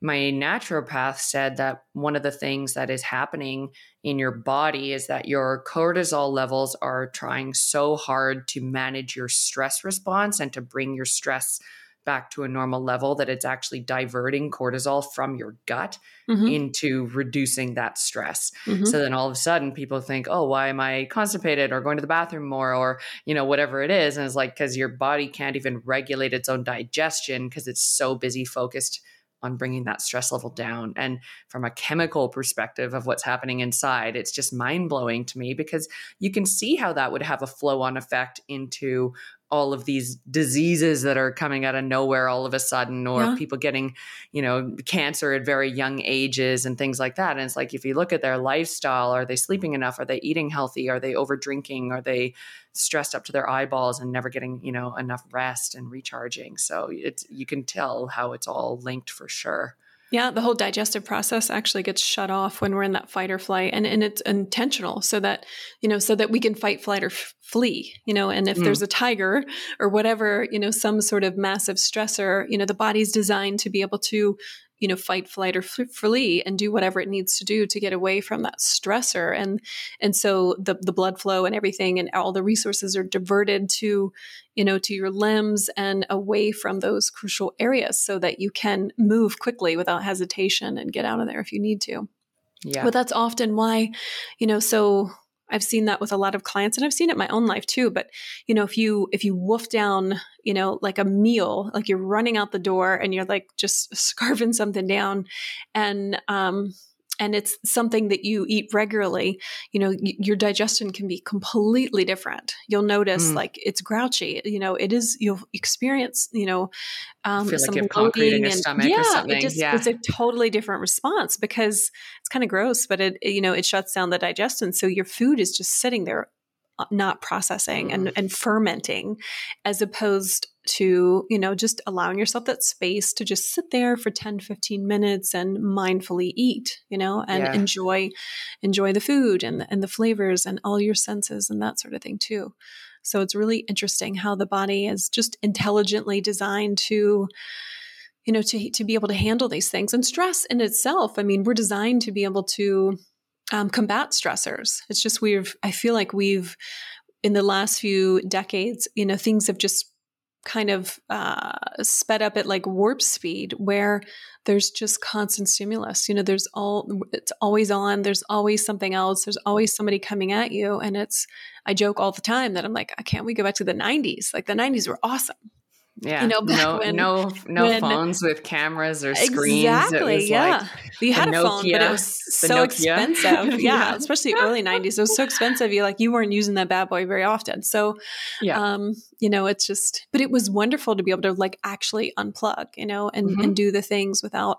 my naturopath said that one of the things that is happening in your body is that your cortisol levels are trying so hard to manage your stress response and to bring your stress back to a normal level that it's actually diverting cortisol from your gut mm-hmm. into reducing that stress. Mm-hmm. So then all of a sudden people think, "Oh, why am I constipated or going to the bathroom more or, you know, whatever it is." And it's like cuz your body can't even regulate its own digestion because it's so busy focused on bringing that stress level down. And from a chemical perspective of what's happening inside, it's just mind blowing to me because you can see how that would have a flow on effect into all of these diseases that are coming out of nowhere all of a sudden or yeah. people getting you know cancer at very young ages and things like that. And it's like if you look at their lifestyle are they sleeping enough? Are they eating healthy? Are they over drinking are they stressed up to their eyeballs and never getting you know enough rest and recharging? So it's you can tell how it's all linked for sure yeah, the whole digestive process actually gets shut off when we're in that fight or flight, and and it's intentional so that you know so that we can fight, flight, or f- flee. You know, and if mm. there's a tiger or whatever, you know, some sort of massive stressor, you know, the body's designed to be able to you know fight flight or flee and do whatever it needs to do to get away from that stressor. And and so the the blood flow and everything and all the resources are diverted to you know to your limbs and away from those crucial areas so that you can move quickly without hesitation and get out of there if you need to. Yeah. But that's often why you know so I've seen that with a lot of clients and I've seen it in my own life too. But, you know, if you, if you woof down, you know, like a meal, like you're running out the door and you're like just scarfing something down and, um, and it's something that you eat regularly, you know, y- your digestion can be completely different. You'll notice mm. like it's grouchy, you know, it is, you'll experience, you know, um, feel some like concrete in your and, stomach yeah, or something. It just, yeah. It's a totally different response because it's kind of gross, but it, you know, it shuts down the digestion. So your food is just sitting there not processing mm. and, and fermenting as opposed to you know just allowing yourself that space to just sit there for 10 15 minutes and mindfully eat you know and yeah. enjoy enjoy the food and and the flavors and all your senses and that sort of thing too So it's really interesting how the body is just intelligently designed to you know to to be able to handle these things and stress in itself i mean we're designed to be able to um, combat stressors. It's just we've i feel like we've in the last few decades you know things have just kind of uh, sped up at like warp speed where there's just constant stimulus. You know there's all it's always on there's always something else there's always somebody coming at you and it's i joke all the time that i'm like can't we go back to the 90s like the 90s were awesome yeah. You know, no, when, no, no when, phones with cameras or screens. Exactly. yeah. Like you had a Nokia, phone, but it was so expensive. yeah, yeah. Especially early nineties. It was so expensive. You like, you weren't using that bad boy very often. So, yeah. um, you know, it's just, but it was wonderful to be able to like actually unplug, you know, and, mm-hmm. and do the things without,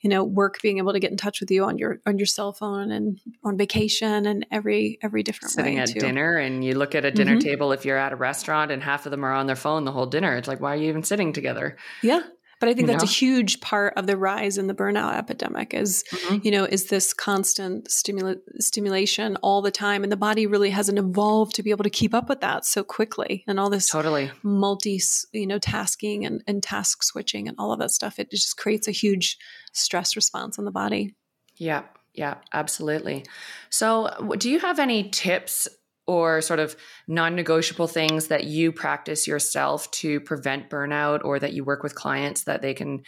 you know work being able to get in touch with you on your on your cell phone and on vacation and every every different sitting at too. dinner and you look at a dinner mm-hmm. table if you're at a restaurant and half of them are on their phone the whole dinner it's like why are you even sitting together yeah but I think you that's know? a huge part of the rise in the burnout epidemic is, mm-hmm. you know, is this constant stimula- stimulation all the time. And the body really hasn't evolved to be able to keep up with that so quickly and all this totally multi, you know, tasking and, and task switching and all of that stuff. It just creates a huge stress response in the body. Yeah. Yeah, absolutely. So, do you have any tips or sort of non negotiable things that you practice yourself to prevent burnout or that you work with clients that they can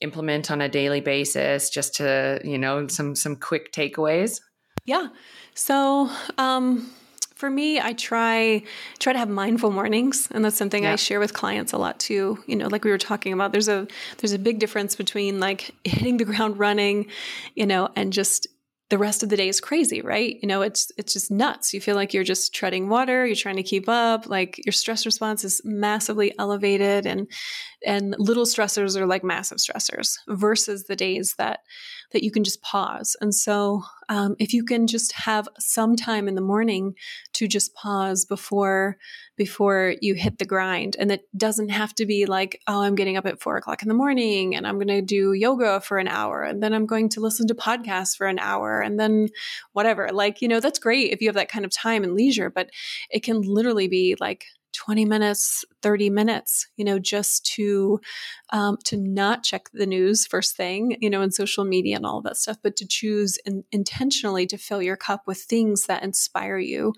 implement on a daily basis just to, you know, some some quick takeaways? Yeah. So, um for me, I try try to have mindful mornings, and that's something yeah. I share with clients a lot too. You know, like we were talking about, there's a there's a big difference between like hitting the ground running, you know, and just the rest of the day is crazy, right? You know, it's it's just nuts. You feel like you're just treading water, you're trying to keep up, like your stress response is massively elevated and and little stressors are like massive stressors versus the days that that you can just pause. And so, um, if you can just have some time in the morning to just pause before before you hit the grind, and it doesn't have to be like, oh, I'm getting up at four o'clock in the morning, and I'm going to do yoga for an hour, and then I'm going to listen to podcasts for an hour, and then whatever. Like, you know, that's great if you have that kind of time and leisure, but it can literally be like 20 minutes 30 minutes you know just to um, to not check the news first thing you know and social media and all that stuff but to choose in, intentionally to fill your cup with things that inspire you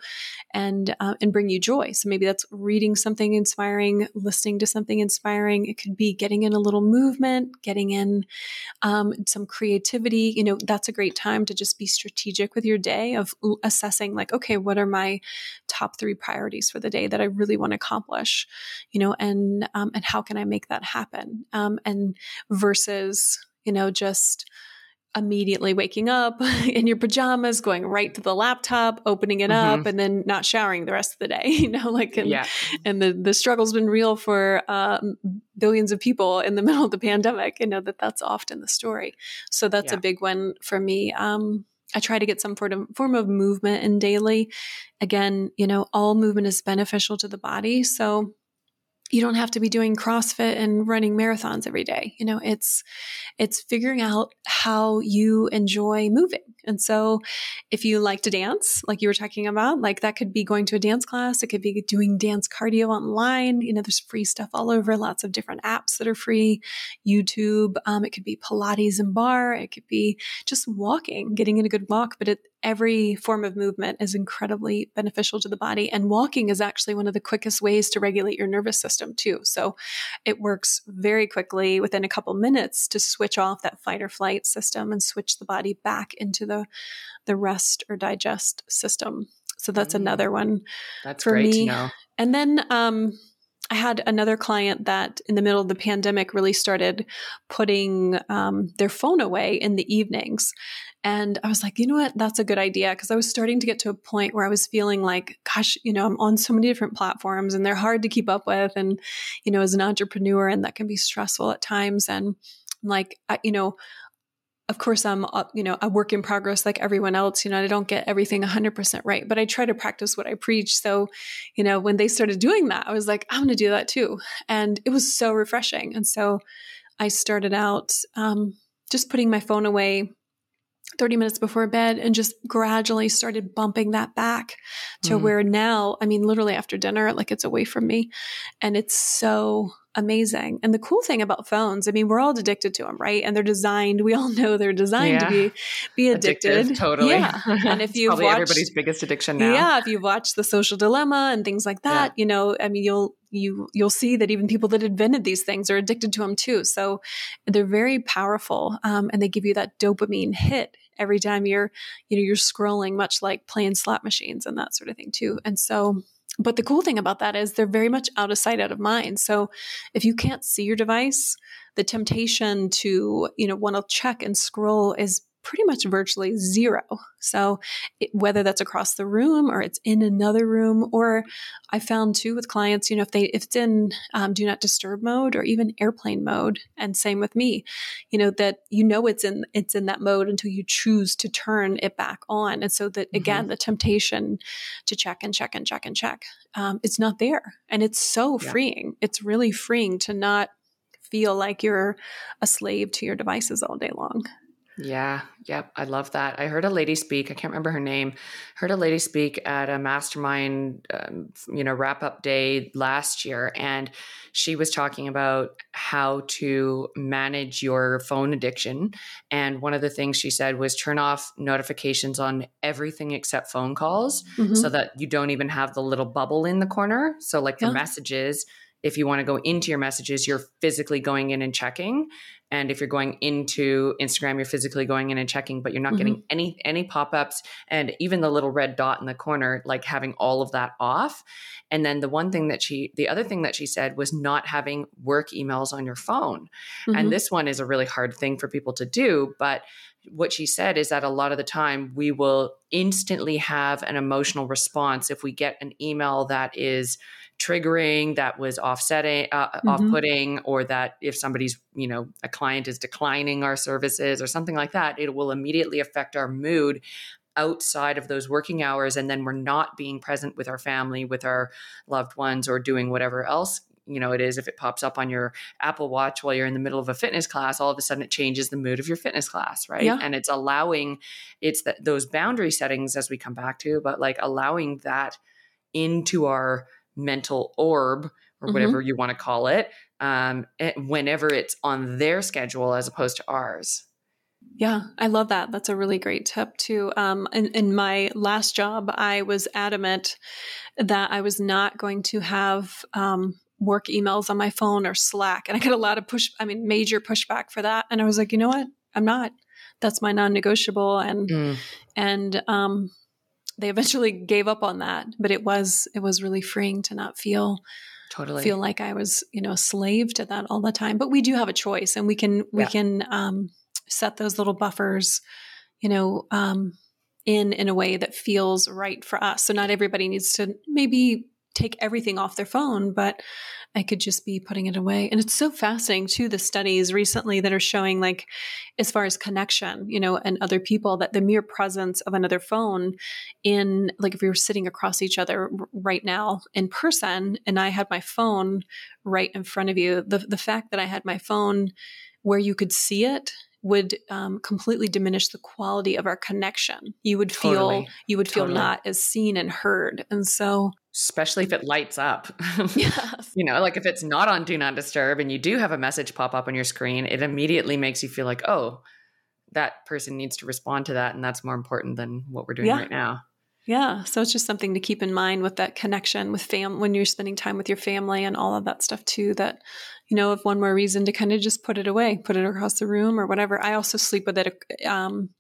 and uh, and bring you joy. So maybe that's reading something inspiring listening to something inspiring. It could be getting in a little movement getting in um, some creativity. You know that's a great time to just be strategic with your day of assessing like okay what are my top three priorities for the day that i really want to accomplish you know and um, and how can i make that happen um, and versus you know just immediately waking up in your pajamas, going right to the laptop, opening it mm-hmm. up, and then not showering the rest of the day. You know, like and, yeah. and the the struggle's been real for uh, billions of people in the middle of the pandemic. You know that that's often the story. So that's yeah. a big one for me. Um, I try to get some form of, form of movement in daily. Again, you know, all movement is beneficial to the body. So you don't have to be doing CrossFit and running marathons every day. You know, it's it's figuring out how you enjoy moving. And so if you like to dance, like you were talking about, like that could be going to a dance class, it could be doing dance cardio online. You know, there's free stuff all over, lots of different apps that are free, YouTube, um, it could be Pilates and barre, it could be just walking, getting in a good walk, but it every form of movement is incredibly beneficial to the body. And walking is actually one of the quickest ways to regulate your nervous system, too. So it works very quickly within a couple minutes to switch off that fight or flight system and switch the body back into the, the rest or digest system. So that's mm. another one that's for me. And then, um, I had another client that in the middle of the pandemic really started putting um, their phone away in the evenings. And I was like, you know what? That's a good idea. Because I was starting to get to a point where I was feeling like, gosh, you know, I'm on so many different platforms and they're hard to keep up with. And, you know, as an entrepreneur, and that can be stressful at times. And like, I, you know, of course i'm you know a work in progress like everyone else you know i don't get everything 100% right but i try to practice what i preach so you know when they started doing that i was like i'm going to do that too and it was so refreshing and so i started out um, just putting my phone away 30 minutes before bed and just gradually started bumping that back to Mm-hmm. where now, I mean, literally after dinner, like it's away from me. And it's so amazing. And the cool thing about phones, I mean, we're all addicted to them, right? And they're designed, we all know they're designed to be, be addicted. Addictive, totally. Yeah. And if you've probably watched- everybody's biggest addiction now. Yeah, if you've watched the social dilemma and things like that, you know, I mean, you'll you you'll see that even people that invented these things are addicted to them too. So they're very powerful, um, and they give you that dopamine hit every time you're you know you're scrolling, much like playing slot machines and that sort of thing too. And so. But the cool thing about that is they're very much out of sight, out of mind. So if you can't see your device, the temptation to, you know, want to check and scroll is pretty much virtually zero. So it, whether that's across the room or it's in another room, or I found too with clients, you know, if they if it's in um, do not disturb mode or even airplane mode, and same with me, you know that you know it's in it's in that mode until you choose to turn it back on, and so that again the temptation to check and check and check and check, um, it's not there, and it's so Yeah. freeing. It's really freeing to not feel like you're a slave to your devices all day long. Yeah, yep, I love that. I heard a lady speak. I can't remember her name. Heard a lady speak at a mastermind, um, you know, wrap up day last year, and she was talking about how to manage your phone addiction. And one of the things she said was turn off notifications on everything except phone calls, Mhm. so that you don't even have the little bubble in the corner. So, like Yeah. messages, if you want to go into your messages, you're physically going in and checking. And if you're going into Instagram, you're physically going in and checking, but you're not getting any any pop-ups and even the little red dot in the corner, like having all of that off. And then the one thing that she the other thing that she said was not having work emails on your phone. Mhm. And this one is a really hard thing for people to do, but what she said is that a lot of the time we will instantly have an emotional response if we get an email that is triggering that was offsetting uh, Mhm. off-putting or that if somebody's you know a client is declining our services or something like that it will immediately affect our mood outside of those working hours and then we're not being present with our family with our loved ones or doing whatever else you know it is if it pops up on your apple watch while you're in the middle of a fitness class all of a sudden it changes the mood of your fitness class right Yeah. and it's allowing it's that those boundary settings as we come back to but like allowing that into our mental orb or Mhm. whatever you want to call it um, eh, whenever it's on their schedule as opposed to ours Yeah, I love that. That's a really great tip too. Um, in, in my last job, I was adamant that I was not going to have um, work emails on my phone or Slack, and I got a lot of push. I mean, major pushback for that. And I was like, you know what? I'm not. That's my non-negotiable. And and um, they eventually gave up on that. But it was it was really freeing to not feel totally feel like I was, you know, a slave to that all the time. But we do have a choice, and we can we Yeah. can um, set those little buffers, you know, um, in in a way that feels right for us. So not everybody needs to maybe take everything off their phone, but I could just be putting it away. And it's so fascinating too. The studies recently that are showing, like, as far as connection, you know, and other people, that the mere presence of another phone in, like, if we were sitting across each other right now in person, and I had my phone right in front of you, the the fact that I had my phone where you could see it would um, completely diminish the quality of our connection. You would feel Totally. you would feel Totally. not as seen and heard, and so especially if it lights up. Yes, you know like if it's not on do not disturb and you do have a message pop up on your screen it immediately makes you feel like oh that person needs to respond to that and that's more important than what we're doing Yeah. right now Yeah, so it's just something to keep in mind with that connection with fam when you're spending time with your family and all of that stuff too. That you know, if one more reason to kind of just put it away, put it across the room or whatever. I also sleep with it um,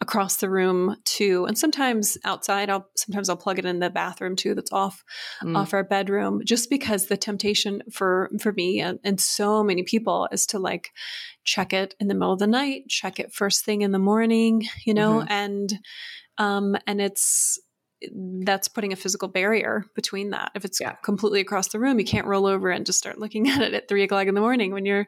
across the room too, and sometimes outside. I'll sometimes I'll plug it in the bathroom too. That's off Mm. off our bedroom, just because the temptation for for me and, and so many people is to like check it in the middle of the night, check it first thing in the morning, you know, Mhm. and um, and it's that's putting a physical barrier between that. If it's Yeah. completely across the room, you can't roll over and just start looking at it at three o'clock in the morning when you're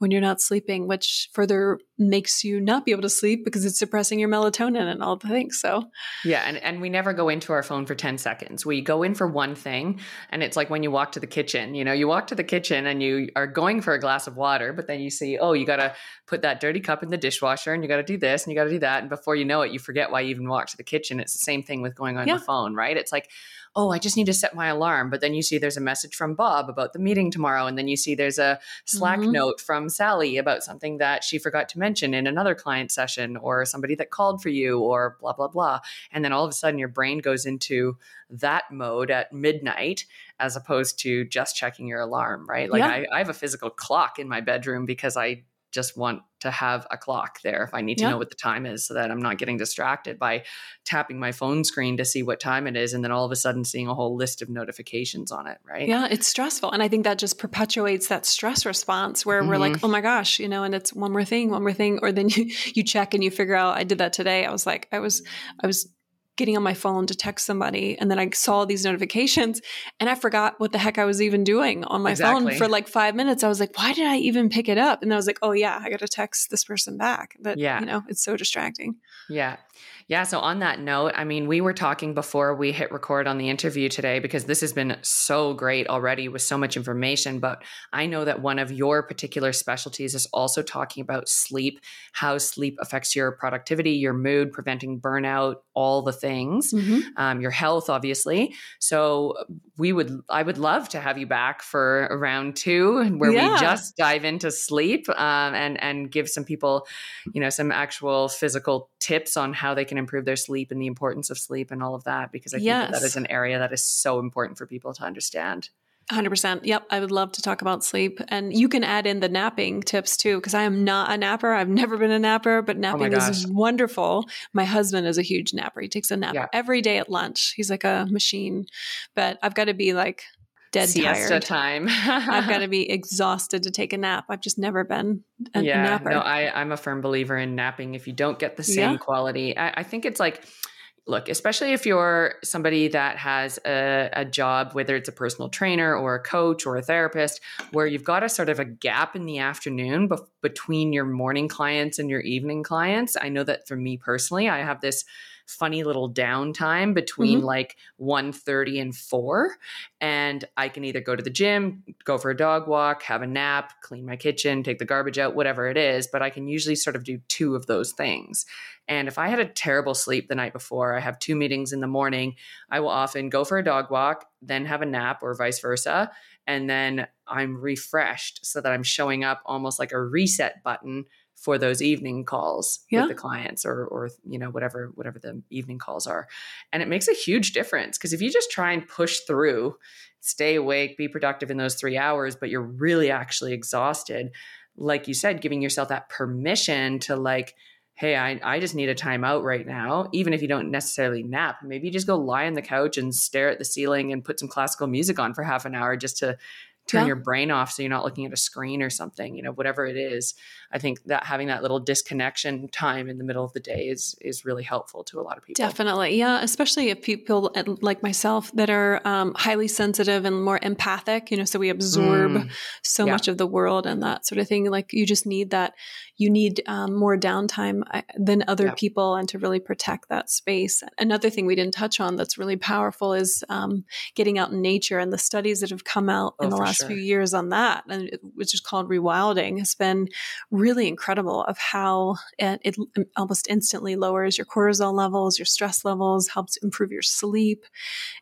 when you're not sleeping, which further makes you not be able to sleep because it's suppressing your melatonin and all the things. So, yeah. And, and we never go into our phone for 10 seconds. We go in for one thing. And it's like when you walk to the kitchen, you know, you walk to the kitchen and you are going for a glass of water, but then you see, oh, you got to put that dirty cup in the dishwasher and you got to do this and you got to do that. And before you know it, you forget why you even walked to the kitchen. It's the same thing with going on yeah. the phone, right? It's like, oh, I just need to set my alarm. But then you see there's a message from Bob about the meeting tomorrow. And then you see there's a Slack mm-hmm. note from Sally about something that she forgot to mention in another client session or somebody that called for you or blah, blah, blah. And then all of a sudden your brain goes into that mode at midnight as opposed to just checking your alarm, right? Like yeah. I, I have a physical clock in my bedroom because I just want to have a clock there if I need to know what the time is so that I'm not getting distracted by tapping my phone screen to see what time it is and then all of a sudden seeing a whole list of notifications on it, right? Yeah, it's stressful. And I think that just perpetuates that stress response where mm-hmm. we're like, mm-hmm. "Oh my gosh, you know, and it's one more thing, one more thing." Or then you you check and you figure out I did that today. I was like I was I was getting on my phone to text somebody and then I saw these notifications and I forgot what the heck I was even doing on my exactly. phone for like 5 minutes. I was like, why did I even pick it up? And I was like, oh yeah, I got to text this person back. But yeah. you know, it's so distracting. Yeah. Yeah. So, on that note, I mean, we were talking before we hit record on the interview today because this has been so great already with so much information. But I know that one of your particular specialties is also talking about sleep, how sleep affects your productivity, your mood, preventing burnout, all the things, mm-hmm. um, your health, obviously. So, we would, I would love to have you back for round two where yeah. we just dive into sleep um, and, and give some people, you know, some actual physical tips on how they can improve their sleep and the importance of sleep and all of that because I think yes. that, that is an area that is so important for people to understand. 100%. Yep. I would love to talk about sleep. And you can add in the napping tips too, because I am not a napper. I've never been a napper, but oh napping oh is wonderful. My husband is a huge napper. He takes a nap yeah. every day at lunch. He's like a machine, but I've got to be like dead Siesta tired. time. I've got to be exhausted to take a nap. I've just never been a yeah, napper. No, I, I'm a firm believer in napping. If you don't get the same yeah. quality, I, I think it's like, look, especially if you're somebody that has a, a, job, whether it's a personal trainer or a coach or a therapist, where you've got a sort of a gap in the afternoon be- between your morning clients and your evening clients. I know that for me personally, I have this funny little downtime between mm-hmm. like 1.30 and 4 and i can either go to the gym go for a dog walk have a nap clean my kitchen take the garbage out whatever it is but i can usually sort of do two of those things and if i had a terrible sleep the night before i have two meetings in the morning i will often go for a dog walk then have a nap or vice versa and then i'm refreshed so that i'm showing up almost like a reset button for those evening calls yeah. with the clients or or you know whatever whatever the evening calls are and it makes a huge difference because if you just try and push through stay awake be productive in those 3 hours but you're really actually exhausted like you said giving yourself that permission to like hey I, I just need a timeout right now even if you don't necessarily nap. Maybe you just go lie on the couch and stare at the ceiling and put some classical music on for half an hour just to turn yeah. your brain off so you're not looking at a screen or something you know whatever it is i think that having that little disconnection time in the middle of the day is is really helpful to a lot of people definitely yeah especially if people like myself that are um, highly sensitive and more empathic you know so we absorb mm. so yeah. much of the world and that sort of thing like you just need that you need um, more downtime uh, than other yeah. people and to really protect that space another thing we didn't touch on that's really powerful is um, getting out in nature and the studies that have come out oh, in the last sure. few years on that, and it, which is called rewilding, has been really incredible of how it, it, almost instantly lowers your cortisol levels, your stress levels, helps improve your sleep,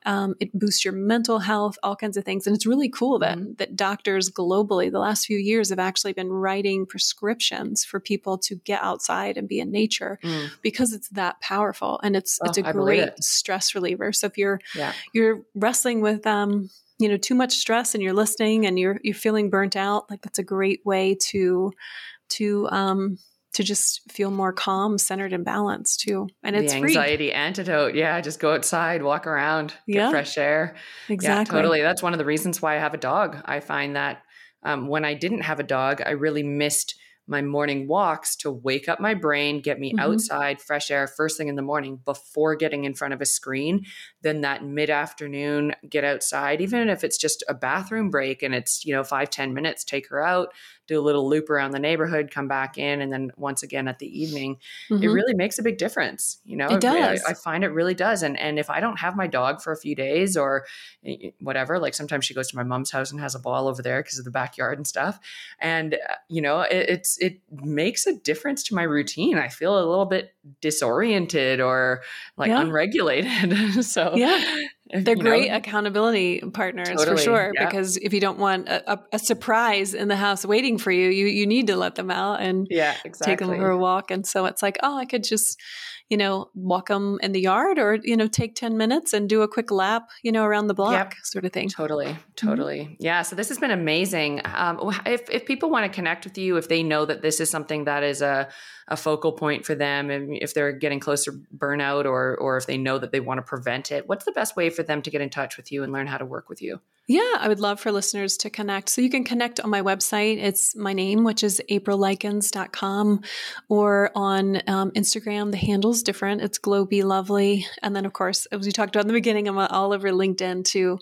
um, it boosts your mental health, all kinds of things. And it's really cool that mm-hmm. that doctors globally the last few years have actually been writing prescriptions for people to get outside and be in nature mm. because it's that powerful and it's oh, it's a great stress reliever. So if you're yeah. you're wrestling with um you know too much stress and you're listening and you're you're feeling burnt out like that's a great way to to um to just feel more calm centered and balanced too. And it's the anxiety free. antidote. Yeah just go outside walk around get yeah. fresh air. Exactly. yeah, totally. That's one of the reasons why i have a dog. I find that um, when i didn't have a dog i really missed my morning walks to wake up my brain, get me mm-hmm. outside, fresh air, first thing in the morning before getting in front of a screen. Then that mid afternoon, get outside, even if it's just a bathroom break and it's, you know, five ten minutes, take her out, do a little loop around the neighborhood, come back in, and then once again at the evening, mm-hmm. it really makes a big difference. You know, it does. I, I, find it really does. And and if I don't have my dog for a few days or whatever, like sometimes she goes to my mom's house and has a ball over there because of the backyard and stuff, and uh, you know, it, it's it makes a difference to my routine. I feel a little bit disoriented or like yeah. unregulated. so yeah they're great know? accountability partners totally, for sure. Yeah. Because if you don't want a, a, a, surprise in the house waiting for you, you you need to let them out and yeah, exactly. take them for a walk. And so it's like, oh, I could just, you know, walk them in the yard, or you know, take ten minutes and do a quick lap, you know, around the block, yep. sort of thing. Totally, mm-hmm. totally, mm-hmm. yeah. So this has been amazing. Um, if if people want to connect with you, if they know that this is something that is a a focal point for them and if they're getting close to burnout or or if they know that they want to prevent it what's the best way for them to get in touch with you and learn how to work with you yeah, I would love for listeners to connect. So you can connect on my website. It's my name, which is aprillikens.com, or on um, Instagram. The handle's different. It's Glow Be Lovely. And then, of course, as we talked about in the beginning, I'm all over LinkedIn too.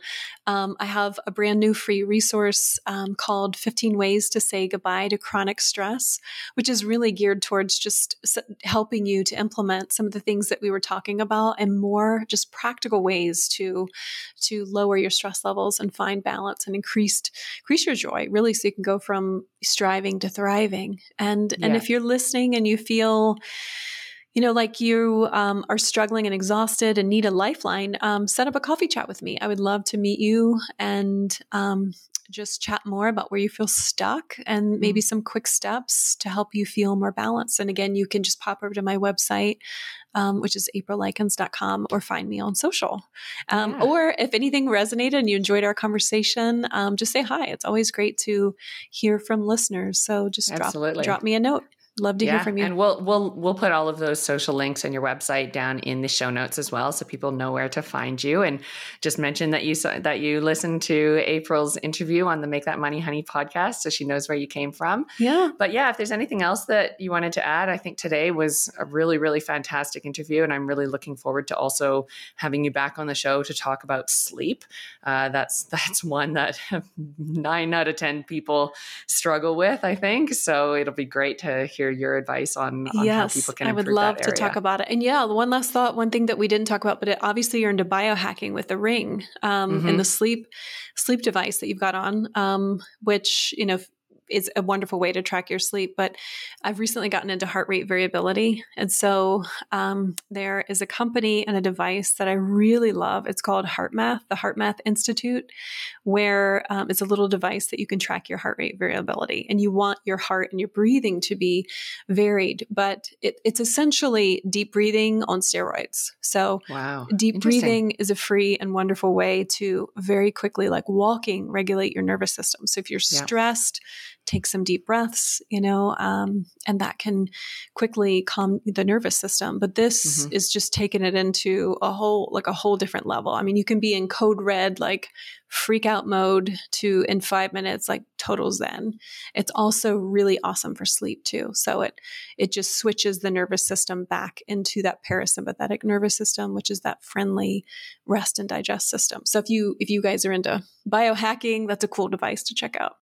Um, I have a brand new free resource um, called 15 Ways to Say Goodbye to Chronic Stress, which is really geared towards just helping you to implement some of the things that we were talking about and more just practical ways to, to lower your stress levels and find balance and increased increase your joy really so you can go from striving to thriving and yeah. and if you're listening and you feel you know, like you um, are struggling and exhausted and need a lifeline, um, set up a coffee chat with me. I would love to meet you and um, just chat more about where you feel stuck and maybe mm-hmm. some quick steps to help you feel more balanced. And again, you can just pop over to my website, um, which is aprillikens.com, or find me on social. Um, yeah. Or if anything resonated and you enjoyed our conversation, um, just say hi. It's always great to hear from listeners. So just drop, drop me a note. Love to yeah, hear from you. And we'll we'll we'll put all of those social links and your website down in the show notes as well, so people know where to find you. And just mention that you saw, that you listened to April's interview on the Make That Money Honey podcast, so she knows where you came from. Yeah. But yeah, if there's anything else that you wanted to add, I think today was a really really fantastic interview, and I'm really looking forward to also having you back on the show to talk about sleep. Uh, that's that's one that nine out of ten people struggle with, I think. So it'll be great to hear hear your advice on, on yes, how people can. I would love to talk about it. And yeah, one last thought, one thing that we didn't talk about, but it, obviously you're into biohacking with the ring um, mm-hmm. and the sleep sleep device that you've got on, um, which you know is a wonderful way to track your sleep. But I've recently gotten into heart rate variability. And so um, there is a company and a device that I really love. It's called HeartMath, the HeartMath Institute, where um, it's a little device that you can track your heart rate variability. And you want your heart and your breathing to be varied, but it, it's essentially deep breathing on steroids. So, wow. deep breathing is a free and wonderful way to very quickly, like walking, regulate your nervous system. So, if you're yeah. stressed, take some deep breaths, you know, um, and that can quickly calm the nervous system. But this mm-hmm. is just taking it into a whole, like a whole different level. I mean, you can be in code red, like freak out mode to in five minutes, like total zen. It's also really awesome for sleep too. So it, it just switches the nervous system back into that parasympathetic nervous system, which is that friendly rest and digest system. So if you, if you guys are into biohacking, that's a cool device to check out.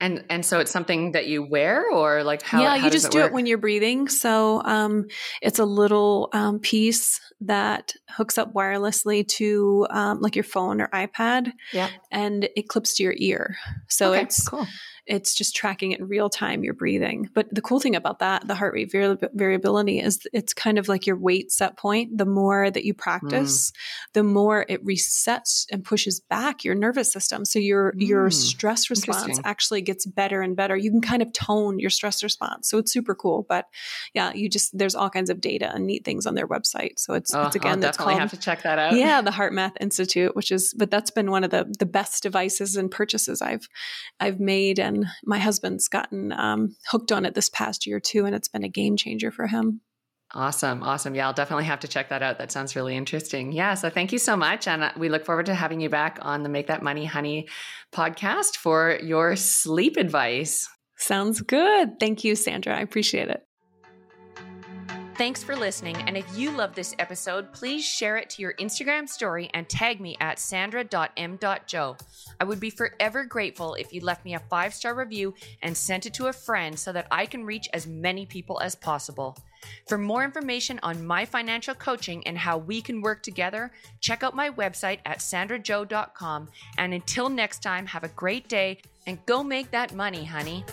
And and so it's something that you wear or like how Yeah, how you just it do it when you're breathing. So um, it's a little um, piece that hooks up wirelessly to um, like your phone or iPad. Yeah. And it clips to your ear. So okay, it's cool it's just tracking in real time your breathing. But the cool thing about that the heart rate vari- variability is it's kind of like your weight set point. The more that you practice mm. the more it resets and pushes back your nervous system. So your mm. your stress response actually gets better and better. You can kind of tone your stress response. So it's super cool. But yeah you just there's all kinds of data and neat things on their website. So it's, oh, it's again I'll that's definitely called, have to check that out. Yeah the HeartMath Institute which is but that's been one of the the best devices and purchases I've I've made. And my husband's gotten um, hooked on it this past year too, and it's been a game changer for him. Awesome. Awesome. Yeah, I'll definitely have to check that out. That sounds really interesting. Yeah. So thank you so much. And uh, we look forward to having you back on the Make That Money Honey podcast for your sleep advice. Sounds good. Thank you, Sandra. I appreciate it. Thanks for listening. And if you love this episode, please share it to your Instagram story and tag me at sandra.m.joe. I would be forever grateful if you left me a five star review and sent it to a friend so that I can reach as many people as possible. For more information on my financial coaching and how we can work together, check out my website at sandrajoe.com. And until next time, have a great day and go make that money, honey.